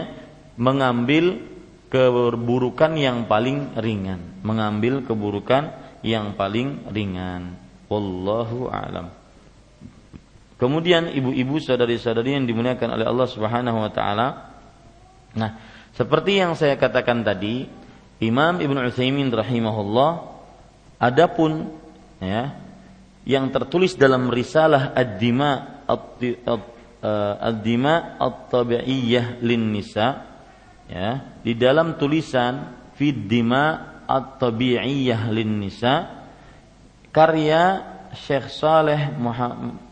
mengambil keburukan yang paling ringan, mengambil keburukan yang paling ringan. Wallahu a'lam. Kemudian ibu-ibu saudari-saudari yang dimuliakan oleh Allah Subhanahu wa taala. Nah, seperti yang saya katakan tadi, Imam Ibnu Utsaimin rahimahullah adapun ya yang tertulis dalam risalah Ad-Dima Ad-Dima At-Tabi'iyyah lin Nisa ya di dalam tulisan Fid Dima At-Tabi'iyyah lin Nisa karya Syekh Saleh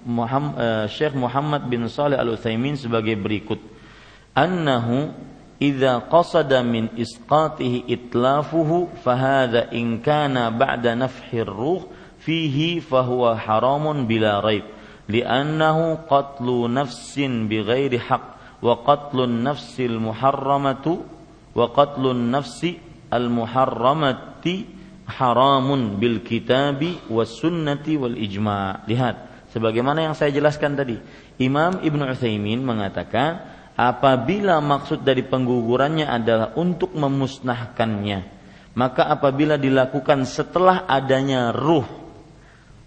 Muhammad, uh, Syekh Muhammad bin Saleh Al Utsaimin sebagai berikut. Annahu idza qasada min isqatihi itlafuhu fahadha in kana ba'da nafhir ruh fihi fahuwa haramun bila raib li'annahu qatlu nafsin bighairi haqq wa qatlun nafsil muharramatu wa qatlun nafsi al muharramati haramun bil. Lihat, sebagaimana yang saya jelaskan tadi. Imam Ibnu Utsaimin mengatakan apabila maksud dari penggugurannya adalah untuk memusnahkannya, maka apabila dilakukan setelah adanya ruh,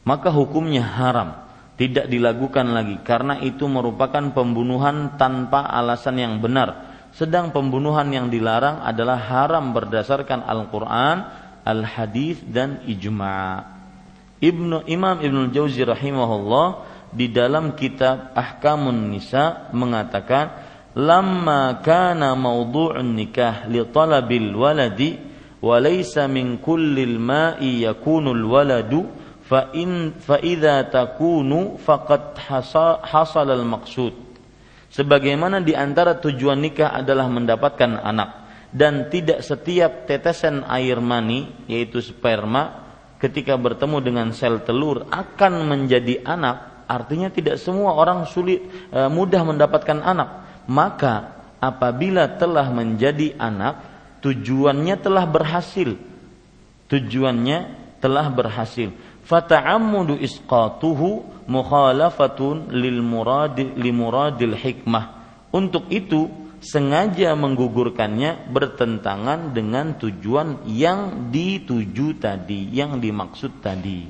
maka hukumnya haram, tidak dilakukan lagi karena itu merupakan pembunuhan tanpa alasan yang benar. Sedang pembunuhan yang dilarang adalah haram berdasarkan Al-Qur'an al-hadis dan ijma. Ibnu Imam Ibnu Jauzi rahimahullah di dalam kitab Ahkamun Nisa mengatakan lamma kana mawdu'un nikah li talabil waladi wa laysa min kullil ma'i yakunul waladu fa in takunu faqad hasal al maqsud. Sebagaimana di antara tujuan nikah adalah mendapatkan anak. Dan tidak setiap tetesan air mani yaitu sperma ketika bertemu dengan sel telur akan menjadi anak. Artinya tidak semua orang sulit e, mudah mendapatkan anak. Maka apabila telah menjadi anak tujuannya telah berhasil. Tujuannya telah berhasil fata'ammudu isqatuhu mukhalafatun lil murad li muradil hikmah untuk itu sengaja menggugurkannya bertentangan dengan tujuan yang dituju tadi, yang dimaksud tadi.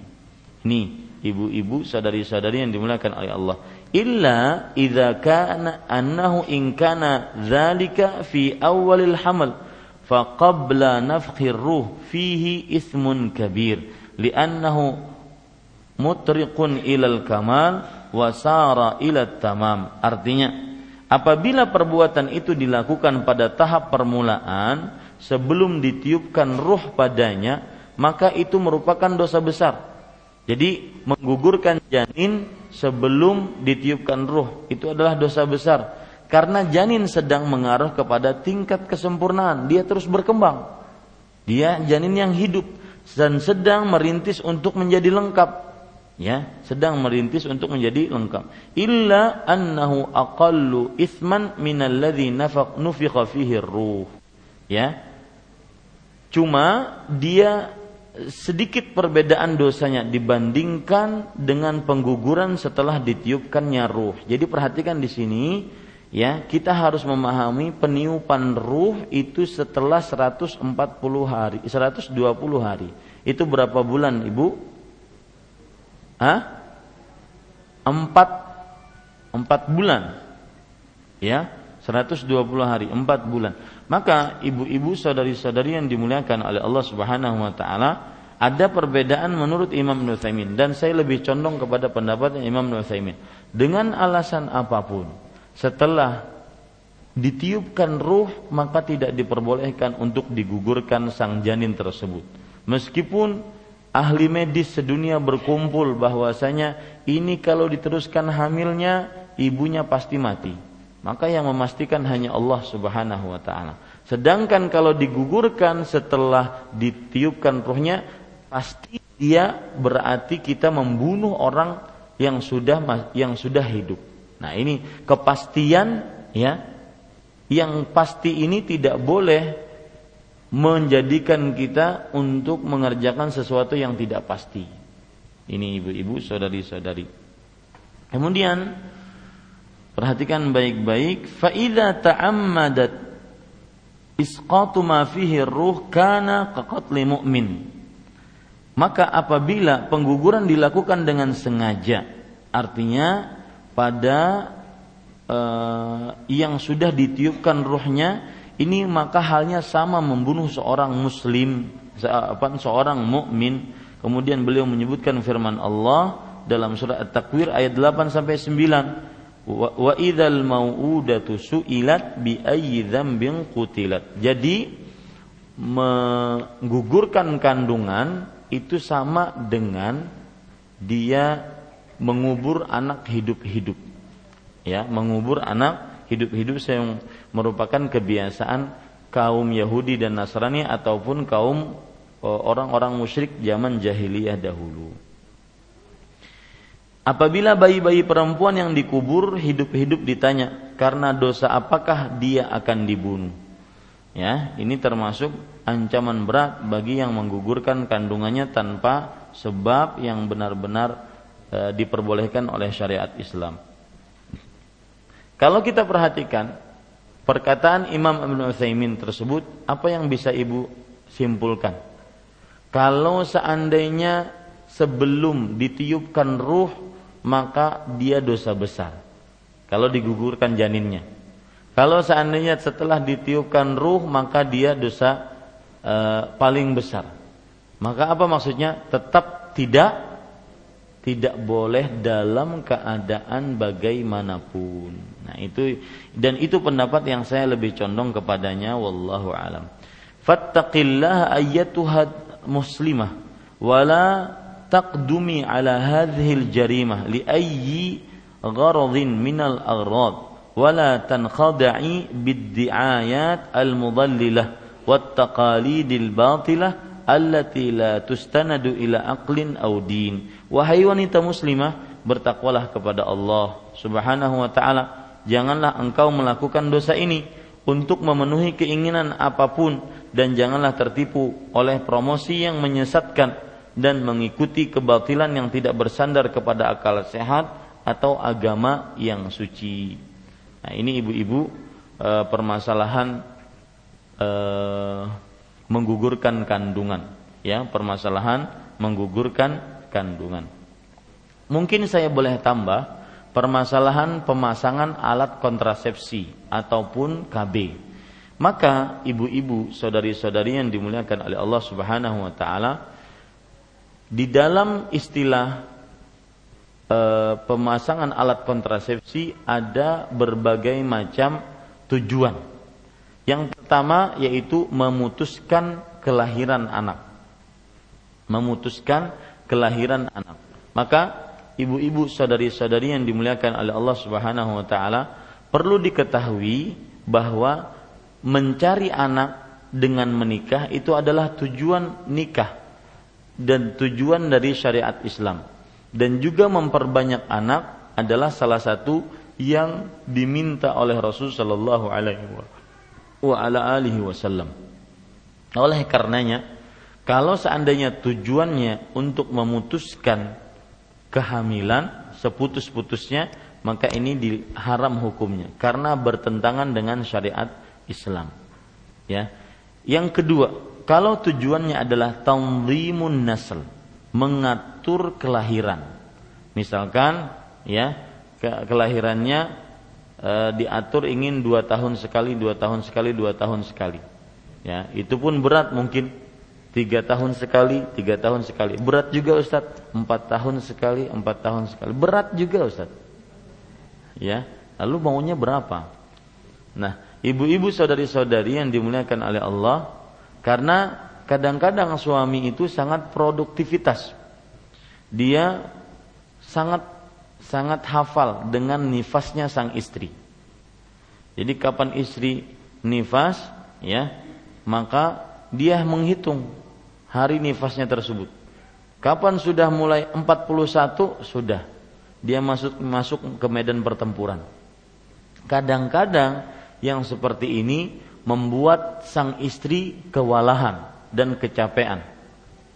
Ini ibu-ibu, sadari-sadari yang dimuliakan oleh Allah. Illa idza kana annahu in kana dzalika fi awalil hamal fa qabla nafkhir ruh fihi ismun kabir li'annahu mutriqun ilal kamal wa sara ila tamam. Artinya Apabila perbuatan itu dilakukan pada tahap permulaan sebelum ditiupkan ruh padanya, maka itu merupakan dosa besar. Jadi menggugurkan janin sebelum ditiupkan ruh itu adalah dosa besar karena janin sedang mengarah kepada tingkat kesempurnaan, dia terus berkembang. Dia janin yang hidup dan sedang merintis untuk menjadi lengkap. Ya sedang merintis untuk menjadi lengkap. Illa annahu aqallu ithman minalladzi nafaq nufikha fihi ruh. Ya. Cuma dia sedikit perbedaan dosanya dibandingkan dengan pengguguran setelah ditiupkannya ruh. Jadi perhatikan di sini ya kita harus memahami peniupan ruh itu setelah 140 hari 120 hari itu berapa bulan ibu Hah? Empat empat bulan. Ya, 120 hari, empat bulan. Maka ibu-ibu saudari-saudari yang dimuliakan oleh Allah Subhanahu wa taala, Ada perbedaan menurut Imam Nuthaimin dan saya lebih condong kepada pendapatnya Imam Nuthaimin. Dengan alasan apa pun, setelah ditiupkan ruh maka tidak diperbolehkan untuk digugurkan sang janin tersebut. Meskipun ahli medis sedunia berkumpul bahwasanya ini kalau diteruskan hamilnya ibunya pasti mati. Maka yang memastikan hanya Allah Subhanahu wa taala. Sedangkan kalau digugurkan setelah ditiupkan ruhnya pasti dia berarti kita membunuh orang yang sudah yang sudah hidup. Nah, ini kepastian ya yang pasti ini tidak boleh menjadikan kita untuk mengerjakan sesuatu yang tidak pasti. Ini ibu-ibu, saudari-saudari. Kemudian perhatikan baik-baik, fa idza ta'ammadat isqatu ma fihi ruh kana kaqatli mu'min maka apabila pengguguran dilakukan dengan sengaja, artinya pada uh, yang sudah ditiupkan ruhnya, ini maka halnya sama membunuh seorang muslim, seorang mukmin. Kemudian beliau menyebutkan firman Allah dalam surah At-Takwir ayat 8 sampai 9 wa idzal mau'udatu su'ilat bi ayyi dzambin qutilat. Jadi menggugurkan kandungan itu sama dengan dia mengubur anak hidup-hidup. Ya, mengubur anak hidup-hidup yang merupakan kebiasaan kaum Yahudi dan Nasrani ataupun kaum e, orang-orang musyrik zaman jahiliyah dahulu. Apabila bayi-bayi perempuan yang dikubur hidup-hidup ditanya, karena dosa apakah dia akan dibunuh? Ya, ini termasuk ancaman berat bagi yang menggugurkan kandungannya tanpa sebab yang benar-benar e, diperbolehkan oleh syariat Islam. Kalau kita perhatikan perkataan Imam Ibn Utsaimin tersebut, apa yang bisa Ibu simpulkan? Kalau seandainya sebelum ditiupkan ruh, maka dia dosa besar. Kalau digugurkan janinnya. Kalau seandainya setelah ditiupkan ruh maka dia dosa e, paling besar. Maka apa maksudnya? Tetap tidak tidak boleh dalam keadaan bagaimanapun. Nah, itu dan itu pendapat yang saya lebih condong kepadanya wallahu alam. Fattaqillah ayatuhad muslimah wala taqdumi ala hadhil jarimah li ayyi gharadin minal aghrad wala tanqadai bid-di'ayat al-mudallilah wat taqalidil batilah allati la tustanadu ila aqlin. Wahai wanita muslimah, bertakwalah kepada Allah Subhanahu wa taala. Janganlah engkau melakukan dosa ini untuk memenuhi keinginan apa pun dan janganlah tertipu oleh promosi yang menyesatkan dan mengikuti kebatilan yang tidak bersandar kepada akal sehat atau agama yang suci. Nah, ini ibu-ibu eh, permasalahan eh, menggugurkan kandungan, ya, permasalahan menggugurkan kandungan. Mungkin saya boleh tambah permasalahan pemasangan alat kontrasepsi ataupun KB. Maka ibu-ibu, saudari-saudari yang dimuliakan oleh Allah Subhanahu wa taala di dalam istilah e, pemasangan alat kontrasepsi ada berbagai macam tujuan. Yang pertama yaitu memutuskan kelahiran anak. Memutuskan kelahiran anak. Maka ibu-ibu saudari-saudari yang dimuliakan oleh Allah Subhanahu wa taala perlu diketahui bahwa mencari anak dengan menikah itu adalah tujuan nikah dan tujuan dari syariat Islam dan juga memperbanyak anak adalah salah satu yang diminta oleh Rasul Shallallahu Alaihi Wasallam. Oleh karenanya, kalau seandainya tujuannya untuk memutuskan kehamilan seputus-putusnya, maka ini diharam hukumnya karena bertentangan dengan syariat Islam. Ya. Yang kedua, kalau tujuannya adalah tanzimun nasl, mengatur kelahiran. Misalkan ya kelahirannya e, diatur ingin dua tahun sekali, dua tahun sekali, dua tahun sekali. Ya itu pun berat mungkin. Tiga tahun sekali, tiga tahun sekali. Berat juga Ustadz. Empat tahun sekali, empat tahun sekali. Berat juga Ustadz. Ya, lalu maunya berapa? Nah, ibu-ibu saudari-saudari yang dimuliakan oleh Allah, karena kadang-kadang suami itu sangat produktivitas. Dia sangat sangat hafal dengan nifasnya sang istri. Jadi kapan istri nifas, ya, maka dia menghitung hari nifasnya tersebut. Kapan sudah mulai 41 sudah dia masuk masuk ke medan pertempuran. Kadang-kadang yang seperti ini membuat sang istri kewalahan dan kecapean.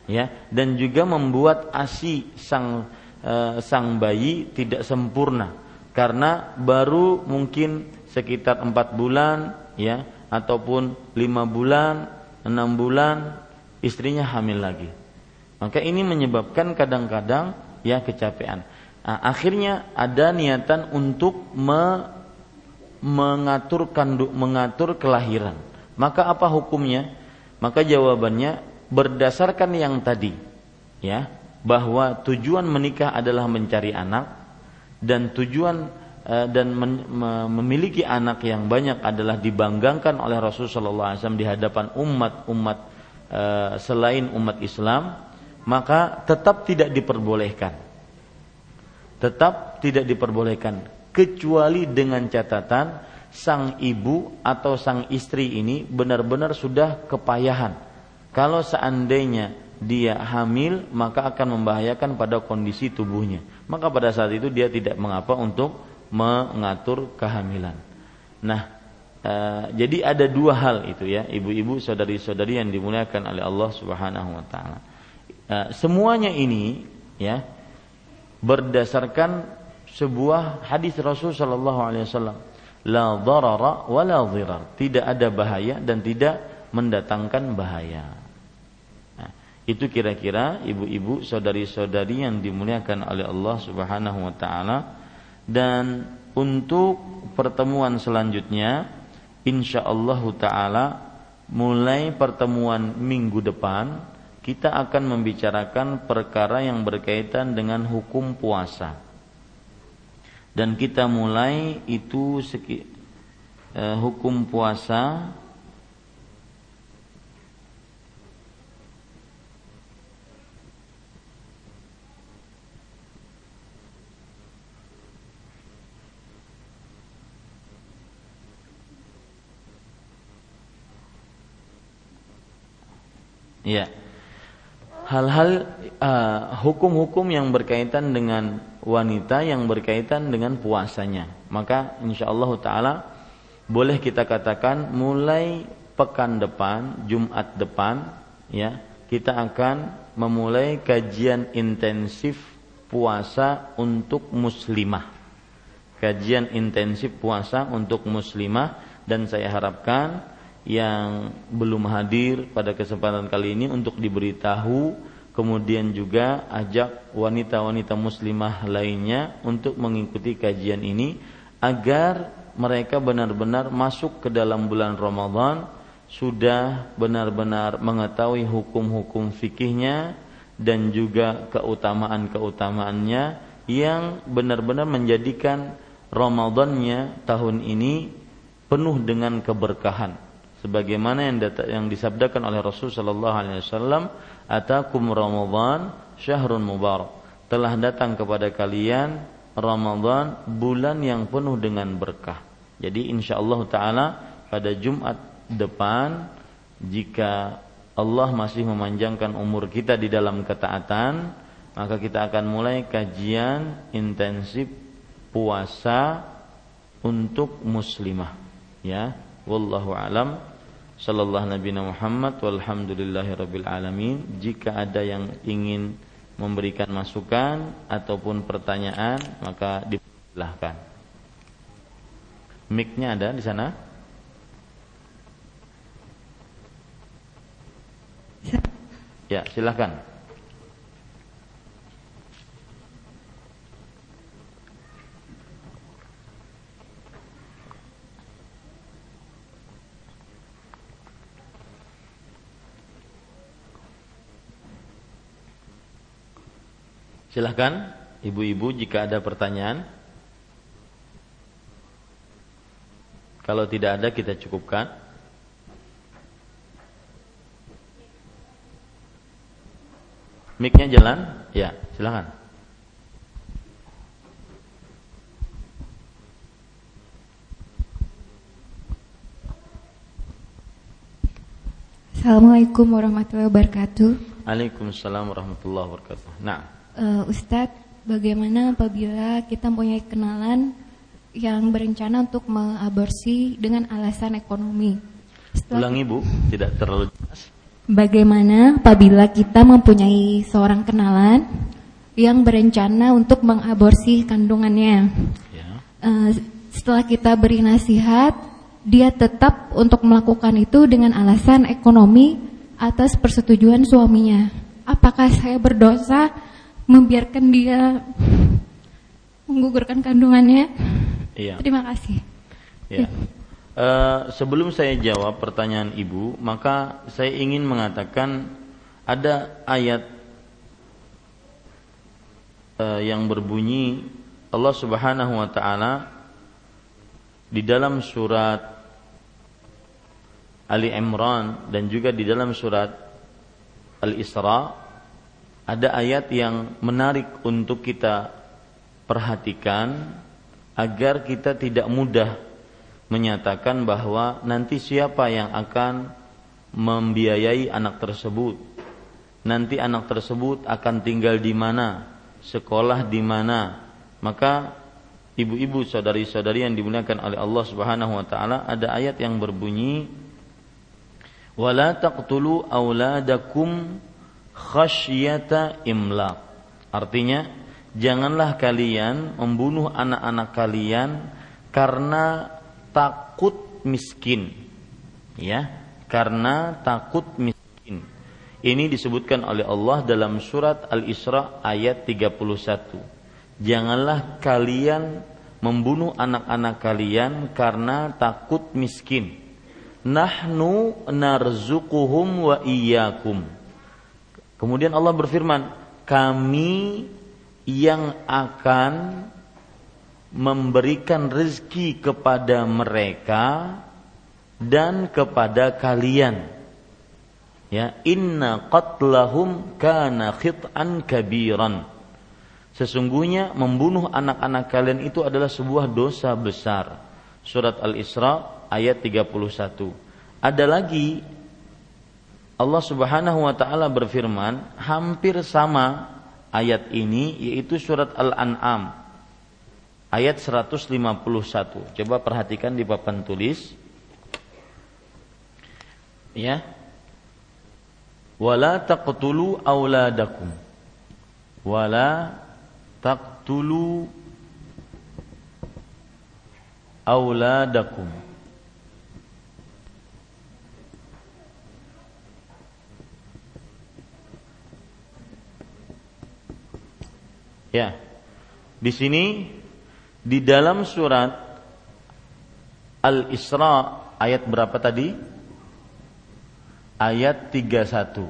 Ya, dan juga membuat ASI sang e, sang bayi tidak sempurna karena baru mungkin sekitar empat bulan ya ataupun lima bulan enam bulan istrinya hamil lagi. Maka ini menyebabkan kadang-kadang ya kecapean. Nah, akhirnya ada niatan untuk me, mengatur kanduk, mengatur kelahiran. Maka apa hukumnya? Maka jawabannya berdasarkan yang tadi, ya, bahwa tujuan menikah adalah mencari anak dan tujuan Eh, dan memiliki anak yang banyak adalah dibanggakan oleh Rasulullah SAW di hadapan umat-umat eh, selain umat Islam, maka tetap tidak diperbolehkan. Tetap tidak diperbolehkan kecuali dengan catatan sang ibu atau sang istri ini benar-benar sudah kepayahan. Kalau seandainya dia hamil maka akan membahayakan pada kondisi tubuhnya. Maka pada saat itu dia tidak mengapa untuk mengatur kehamilan. Nah, e, jadi ada dua hal itu ya, ibu-ibu, saudari-saudari yang dimuliakan oleh Allah Subhanahu wa taala. E, semuanya ini ya berdasarkan sebuah hadis Rasul sallallahu alaihi wasallam. La darara wa la dhirar. Tidak ada bahaya dan tidak mendatangkan bahaya. Itu kira-kira ibu-ibu, saudari-saudari yang dimuliakan oleh Allah Subhanahu wa taala. Dan untuk pertemuan selanjutnya insyaallah taala mulai pertemuan minggu depan kita akan membicarakan perkara yang berkaitan dengan hukum puasa. Dan kita mulai itu eh, hukum puasa Ya. Hal-hal uh, hukum-hukum yang berkaitan dengan wanita yang berkaitan dengan puasanya. Maka insya Allah taala boleh kita katakan mulai pekan depan, Jumat depan ya, kita akan memulai kajian intensif puasa untuk muslimah. Kajian intensif puasa untuk muslimah dan saya harapkan yang belum hadir pada kesempatan kali ini untuk diberitahu kemudian juga ajak wanita-wanita muslimah lainnya untuk mengikuti kajian ini agar mereka benar-benar masuk ke dalam bulan Ramadan sudah benar-benar mengetahui hukum-hukum fikihnya dan juga keutamaan-keutamaannya yang benar-benar menjadikan Ramadannya tahun ini penuh dengan keberkahan sebagaimana yang yang disabdakan oleh Rasul sallallahu alaihi wasallam atakum ramadhan syahrun mubarak telah datang kepada kalian Ramadan bulan yang penuh dengan berkah. Jadi insyaallah taala pada Jumat depan jika Allah masih memanjangkan umur kita di dalam ketaatan, maka kita akan mulai kajian intensif puasa untuk muslimah. Ya, wallahu alam sallallahu nabi Muhammad walhamdulillahi rabbil alamin. Jika ada yang ingin memberikan masukan ataupun pertanyaan maka dipersilahkan. Mic-nya ada di sana? Ya silahkan Silahkan ibu-ibu jika ada pertanyaan. Kalau tidak ada kita cukupkan. Miknya jalan? Ya, silakan. Assalamualaikum warahmatullahi wabarakatuh. Waalaikumsalam warahmatullahi wabarakatuh. Nah, uh, Ustadz, bagaimana apabila kita mempunyai kenalan yang berencana untuk mengaborsi dengan alasan ekonomi? Setelah, Ulangi Bu, tidak terlalu jelas. Bagaimana apabila kita mempunyai seorang kenalan yang berencana untuk mengaborsi kandungannya? Ya. Uh, setelah kita beri nasihat, dia tetap untuk melakukan itu dengan alasan ekonomi atas persetujuan suaminya. Apakah saya berdosa membiarkan dia menggugurkan kandungannya? Iya. Terima kasih. Ya. Uh, sebelum saya jawab pertanyaan ibu, maka saya ingin mengatakan ada ayat uh, yang berbunyi Allah Subhanahu wa taala di dalam surat Ali Imran dan juga di dalam surat Al-Isra ada ayat yang menarik untuk kita perhatikan agar kita tidak mudah menyatakan bahwa nanti siapa yang akan membiayai anak tersebut. Nanti anak tersebut akan tinggal di mana, sekolah di mana. Maka ibu-ibu saudari-saudari yang dimuliakan oleh Allah Subhanahu wa taala ada ayat yang berbunyi wala taqtulu auladakum khasyata imlaq. Artinya, janganlah kalian membunuh anak-anak kalian karena takut miskin. Ya, karena takut miskin. Ini disebutkan oleh Allah dalam surat Al-Isra ayat 31. Janganlah kalian membunuh anak-anak kalian karena takut miskin. Nahnu narzukuhum wa iyyakum Kemudian Allah berfirman, kami yang akan memberikan rezeki kepada mereka dan kepada kalian. Ya, inna qatlahum kana khit'an kabiran. Sesungguhnya membunuh anak-anak kalian itu adalah sebuah dosa besar. Surat Al-Isra ayat 31. Ada lagi Allah Subhanahu wa taala berfirman hampir sama ayat ini yaitu surat Al-An'am ayat 151. Coba perhatikan di papan tulis. Ya. Wala taqtulu auladakum. Wala taqtulu auladakum Ya. Di sini di dalam surat Al-Isra ayat berapa tadi? Ayat 31.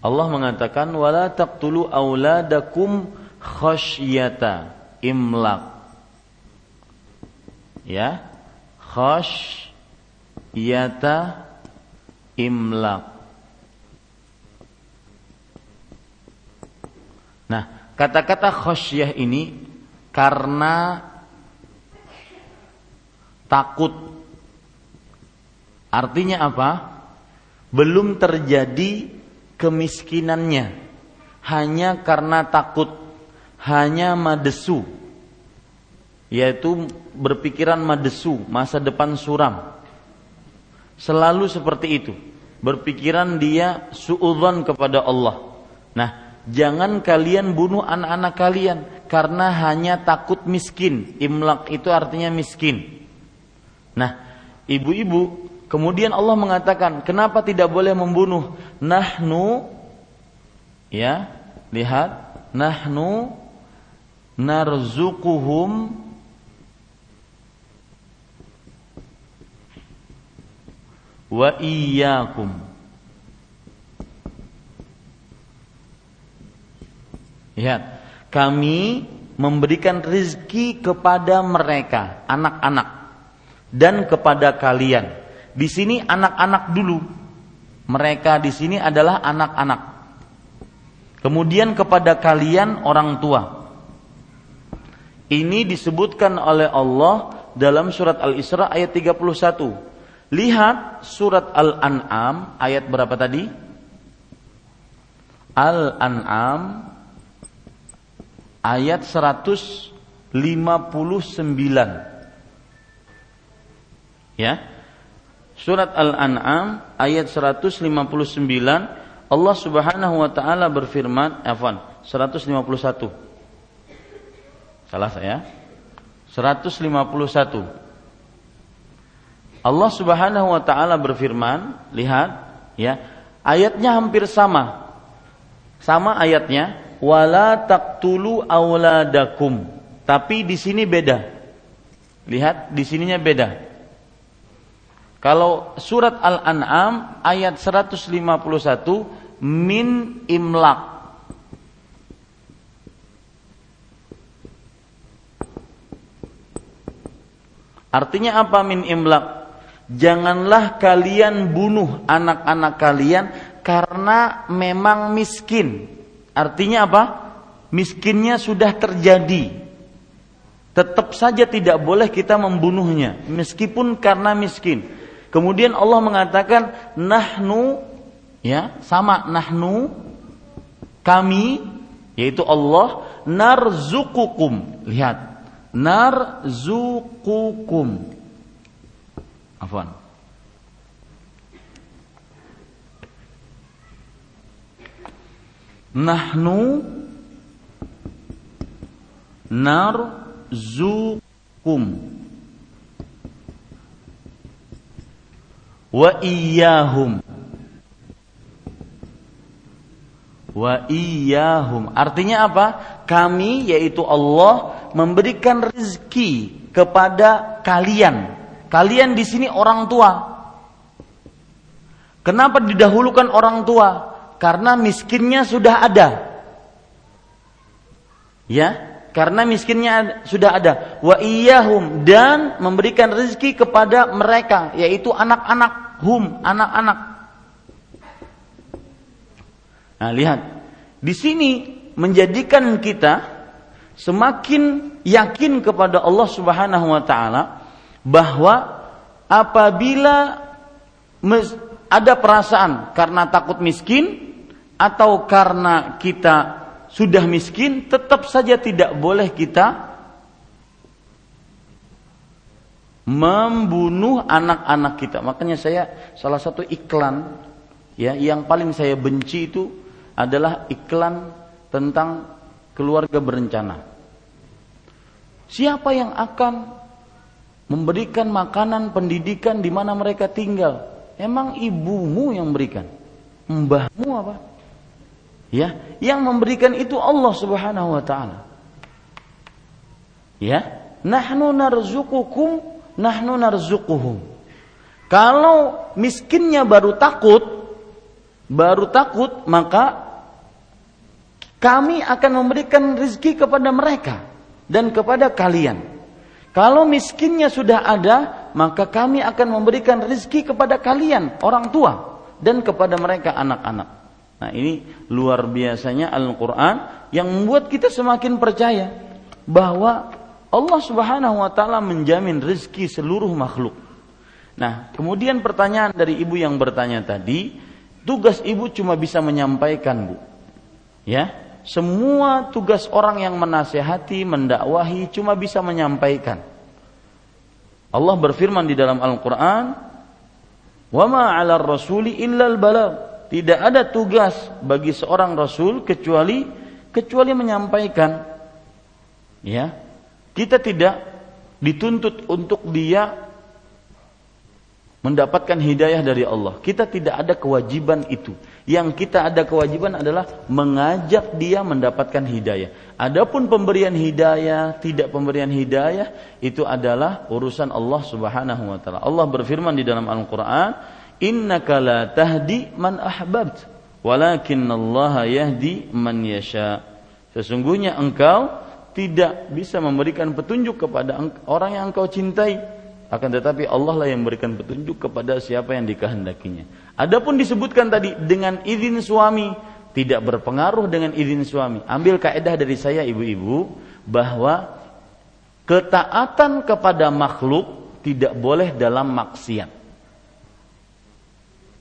Allah mengatakan wala taqtulu auladakum khasyata imlaq. Ya. Khasyata imlaq. Nah, Kata-kata khosyah ini karena takut. Artinya apa? Belum terjadi kemiskinannya. Hanya karena takut. Hanya madesu. Yaitu berpikiran madesu, masa depan suram. Selalu seperti itu. Berpikiran dia suudzon kepada Allah. Nah, jangan kalian bunuh anak-anak kalian karena hanya takut miskin. Imlak itu artinya miskin. Nah, ibu-ibu, kemudian Allah mengatakan, kenapa tidak boleh membunuh? Nahnu, ya, lihat, nahnu narzukuhum wa iyyakum. Lihat, Kami memberikan rizki kepada mereka, anak-anak, dan kepada kalian. Di sini anak-anak dulu. Mereka di sini adalah anak-anak. Kemudian kepada kalian orang tua. Ini disebutkan oleh Allah dalam surat Al-Isra ayat 31. Lihat surat Al-An'am ayat berapa tadi? Al-An'am ayat 159. Ya. Surat Al-An'am ayat 159 Allah Subhanahu wa taala berfirman, afwan, 151. Salah saya. 151. Allah Subhanahu wa taala berfirman, lihat ya, ayatnya hampir sama. Sama ayatnya, wala taqtulu auladakum. Tapi di sini beda. Lihat, di sininya beda. Kalau surat Al-An'am ayat 151 min imlak. Artinya apa min imlak? Janganlah kalian bunuh anak-anak kalian karena memang miskin. Artinya apa? Miskinnya sudah terjadi. Tetap saja tidak boleh kita membunuhnya meskipun karena miskin. Kemudian Allah mengatakan nahnu ya, sama nahnu kami yaitu Allah narzukukum. Lihat. Narzukukum. Afwan. Nahnu narzukum. Wa iyyahum. Wa iyyahum. Artinya apa? Kami yaitu Allah memberikan rezeki kepada kalian. Kalian di sini orang tua. Kenapa didahulukan orang tua karena miskinnya sudah ada. Ya, karena miskinnya sudah ada. Wa iyahum dan memberikan rezeki kepada mereka yaitu anak-anak hum, anak-anak. Nah, lihat. Di sini menjadikan kita semakin yakin kepada Allah Subhanahu wa taala bahwa apabila ada perasaan karena takut miskin atau karena kita sudah miskin tetap saja tidak boleh kita membunuh anak-anak kita. Makanya saya salah satu iklan ya yang paling saya benci itu adalah iklan tentang keluarga berencana. Siapa yang akan memberikan makanan pendidikan di mana mereka tinggal? Emang ibumu yang berikan? Mbahmu apa? Ya, yang memberikan itu Allah Subhanahu wa taala. Ya, nahnu narzuqukum, nahnu narzuquhum. Kalau miskinnya baru takut, baru takut, maka kami akan memberikan rezeki kepada mereka dan kepada kalian. Kalau miskinnya sudah ada, maka kami akan memberikan rezeki kepada kalian, orang tua, dan kepada mereka anak-anak. Nah ini luar biasanya Al-Quran yang membuat kita semakin percaya bahwa Allah Subhanahu Wa Taala menjamin rezeki seluruh makhluk. Nah kemudian pertanyaan dari ibu yang bertanya tadi, tugas ibu cuma bisa menyampaikan bu, ya semua tugas orang yang menasehati, mendakwahi cuma bisa menyampaikan. Allah berfirman di dalam Al-Quran, "Wa ma 'ala rasuli illa al-balagh." tidak ada tugas bagi seorang rasul kecuali kecuali menyampaikan ya kita tidak dituntut untuk dia mendapatkan hidayah dari Allah. Kita tidak ada kewajiban itu. Yang kita ada kewajiban adalah mengajak dia mendapatkan hidayah. Adapun pemberian hidayah, tidak pemberian hidayah itu adalah urusan Allah Subhanahu wa taala. Allah berfirman di dalam Al-Qur'an, innaka la tahdi man ahbabt walakin Allah yahdi man yasha Sesungguhnya engkau tidak bisa memberikan petunjuk kepada orang yang engkau cintai. Akan tetapi Allah lah yang memberikan petunjuk kepada siapa yang dikehendakinya. Adapun disebutkan tadi dengan izin suami, tidak berpengaruh dengan izin suami. Ambil kaidah dari saya ibu-ibu bahwa ketaatan kepada makhluk tidak boleh dalam maksiat.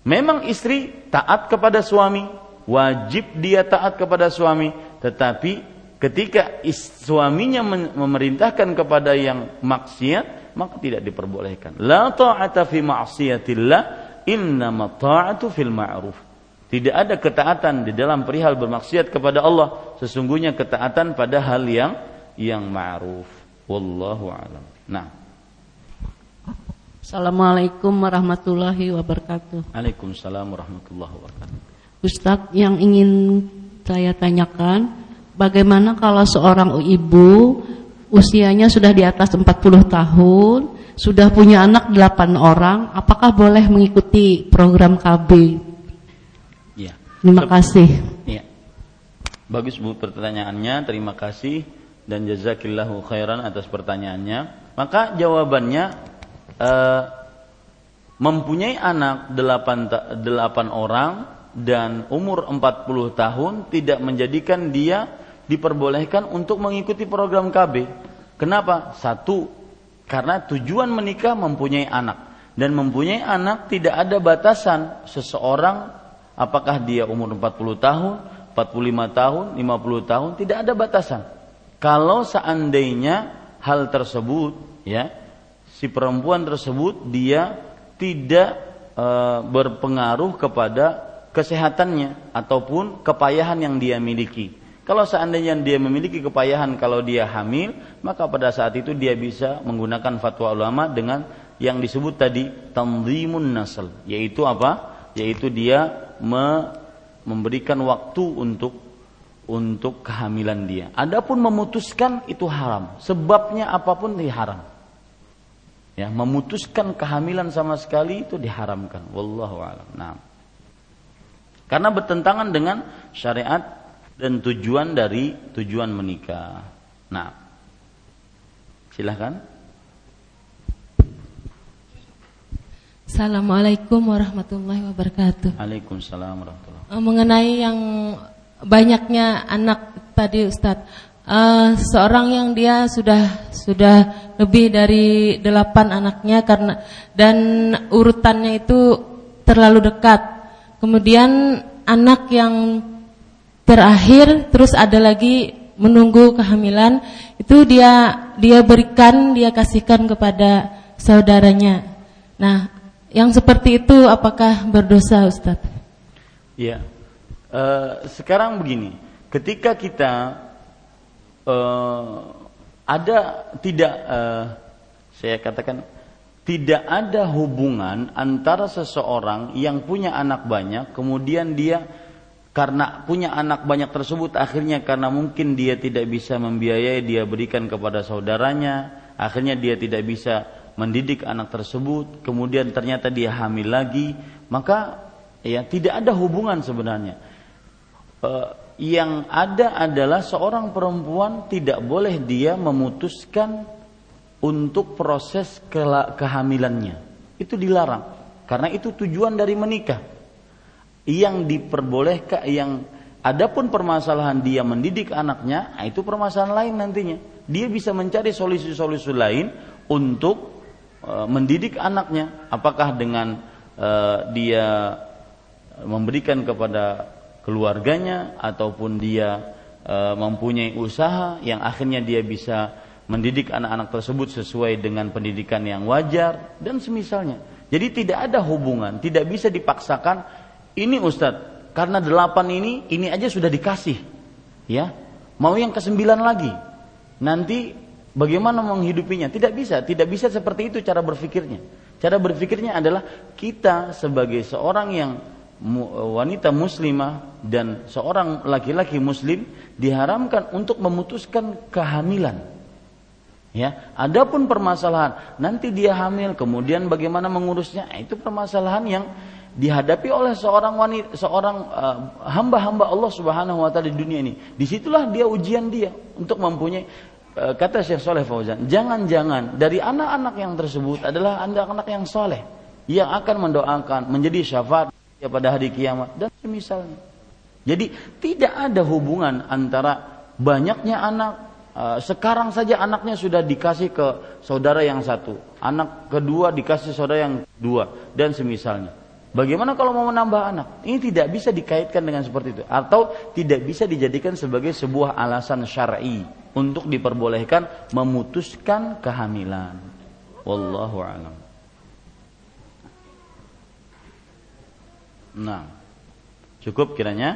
Memang istri taat kepada suami, wajib dia taat kepada suami, tetapi ketika suaminya memerintahkan kepada yang maksiat, maka tidak diperbolehkan. La ta'ata fi ma'siyatillah, innama ta'atu fil ma'ruf. Tidak ada ketaatan di dalam perihal bermaksiat kepada Allah, sesungguhnya ketaatan pada hal yang yang ma'ruf. Wallahu a'lam. Nah, Assalamualaikum warahmatullahi wabarakatuh. Waalaikumsalam warahmatullahi wabarakatuh. Ustadz, yang ingin saya tanyakan, bagaimana kalau seorang ibu usianya sudah di atas 40 tahun, sudah punya anak 8 orang, apakah boleh mengikuti program KB? Ya. Terima kasih. Ya. Bagus Bu pertanyaannya, terima kasih dan jazakillahu khairan atas pertanyaannya. Maka jawabannya uh, mempunyai anak delapan, delapan orang dan umur 40 tahun tidak menjadikan dia diperbolehkan untuk mengikuti program KB. Kenapa? Satu, karena tujuan menikah mempunyai anak dan mempunyai anak tidak ada batasan seseorang apakah dia umur 40 tahun, 45 tahun, 50 tahun, tidak ada batasan. Kalau seandainya hal tersebut ya si perempuan tersebut dia tidak e, berpengaruh kepada kesehatannya ataupun kepayahan yang dia miliki. Kalau seandainya dia memiliki kepayahan kalau dia hamil, maka pada saat itu dia bisa menggunakan fatwa ulama dengan yang disebut tadi tanzimun nasl, yaitu apa? Yaitu dia me memberikan waktu untuk untuk kehamilan dia. Adapun memutuskan itu haram. Sebabnya apa pun itu haram. Ya, memutuskan kehamilan sama sekali itu diharamkan. Wallahu a'lam. Nah. Karena bertentangan dengan syariat dan tujuan dari tujuan menikah. Nah. Silahkan. Assalamualaikum warahmatullahi wabarakatuh. Waalaikumsalam warahmatullahi wabarakatuh. Eh, mengenai yang banyaknya anak tadi Ustadz, uh, seorang yang dia sudah sudah lebih dari delapan anaknya karena dan urutannya itu terlalu dekat. Kemudian anak yang terakhir terus ada lagi menunggu kehamilan itu dia dia berikan dia kasihkan kepada saudaranya. Nah, yang seperti itu apakah berdosa Ustaz? Ya. Uh, sekarang begini, ketika kita uh, ada tidak uh, saya katakan tidak ada hubungan antara seseorang yang punya anak banyak kemudian dia karena punya anak banyak tersebut akhirnya karena mungkin dia tidak bisa membiayai dia berikan kepada saudaranya akhirnya dia tidak bisa mendidik anak tersebut kemudian ternyata dia hamil lagi maka ya tidak ada hubungan sebenarnya uh, yang ada adalah seorang perempuan tidak boleh dia memutuskan untuk proses kehamilannya. Itu dilarang. Karena itu tujuan dari menikah. Yang diperbolehkan yang adapun permasalahan dia mendidik anaknya, nah itu permasalahan lain nantinya. Dia bisa mencari solusi-solusi lain untuk e, mendidik anaknya. Apakah dengan e, dia memberikan kepada keluarganya ataupun dia e, mempunyai usaha yang akhirnya dia bisa mendidik anak-anak tersebut sesuai dengan pendidikan yang wajar dan semisalnya. Jadi tidak ada hubungan, tidak bisa dipaksakan ini Ustadz karena delapan ini ini aja sudah dikasih, ya mau yang kesembilan lagi nanti bagaimana menghidupinya tidak bisa, tidak bisa seperti itu cara berpikirnya. Cara berpikirnya adalah kita sebagai seorang yang wanita muslimah dan seorang laki-laki muslim diharamkan untuk memutuskan kehamilan. Ya, adapun permasalahan nanti dia hamil kemudian bagaimana mengurusnya itu permasalahan yang dihadapi oleh seorang wanita, seorang uh, hamba-hamba Allah Subhanahu wa taala di dunia ini. Di situlah dia ujian dia untuk mempunyai uh, kata Syekh Saleh Fauzan, jangan-jangan dari anak-anak yang tersebut adalah anak-anak yang soleh yang akan mendoakan menjadi syafaat pada hari kiamat dan semisalnya. Jadi tidak ada hubungan antara banyaknya anak uh, sekarang saja anaknya sudah dikasih ke saudara yang satu, anak kedua dikasih saudara yang dua dan semisalnya. Bagaimana kalau mau menambah anak? Ini tidak bisa dikaitkan dengan seperti itu atau tidak bisa dijadikan sebagai sebuah alasan syar'i untuk diperbolehkan memutuskan kehamilan. Wallahu a'lam. Nah, cukup kiranya?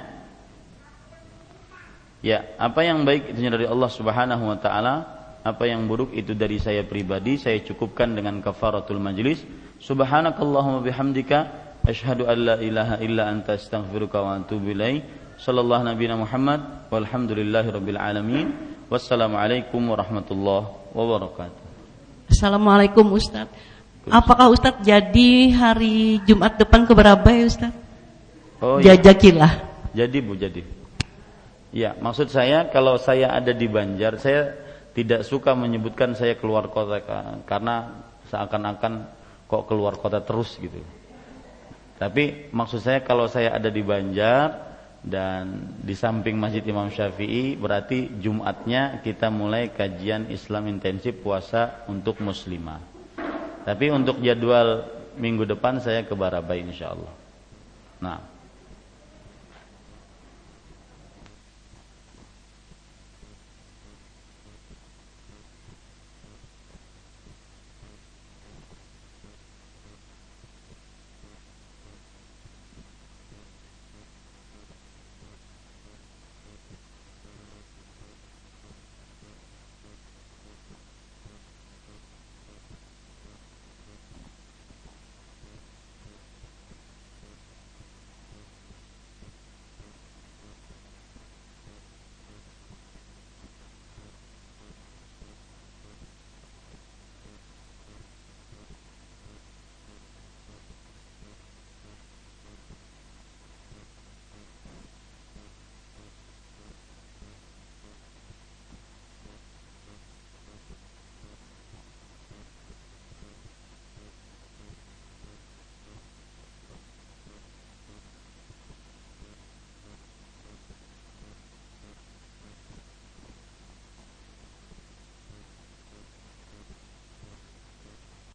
Ya, apa yang baik itu dari Allah Subhanahu wa taala, apa yang buruk itu dari saya pribadi, saya cukupkan dengan kafaratul majlis. Subhanakallahumma bihamdika Ashhadu an la ilaha illa anta astaghfiruka wa atubu ilaik. Sallallahu nabiyana Muhammad walhamdulillahi rabbil alamin. Wassalamualaikum warahmatullahi wabarakatuh. Assalamualaikum Ustaz. Apakah Ustaz jadi hari Jumat depan ke Barabai Ustaz? Oh, iya. Jajakilah. Jadi Bu, jadi. Ya, maksud saya kalau saya ada di Banjar, saya tidak suka menyebutkan saya keluar kota karena seakan-akan kok keluar kota terus gitu. Tapi maksud saya kalau saya ada di Banjar dan di samping Masjid Imam Syafi'i berarti Jumatnya kita mulai kajian Islam intensif puasa untuk muslimah. Tapi untuk jadwal minggu depan saya ke Barabai insyaallah. Nah,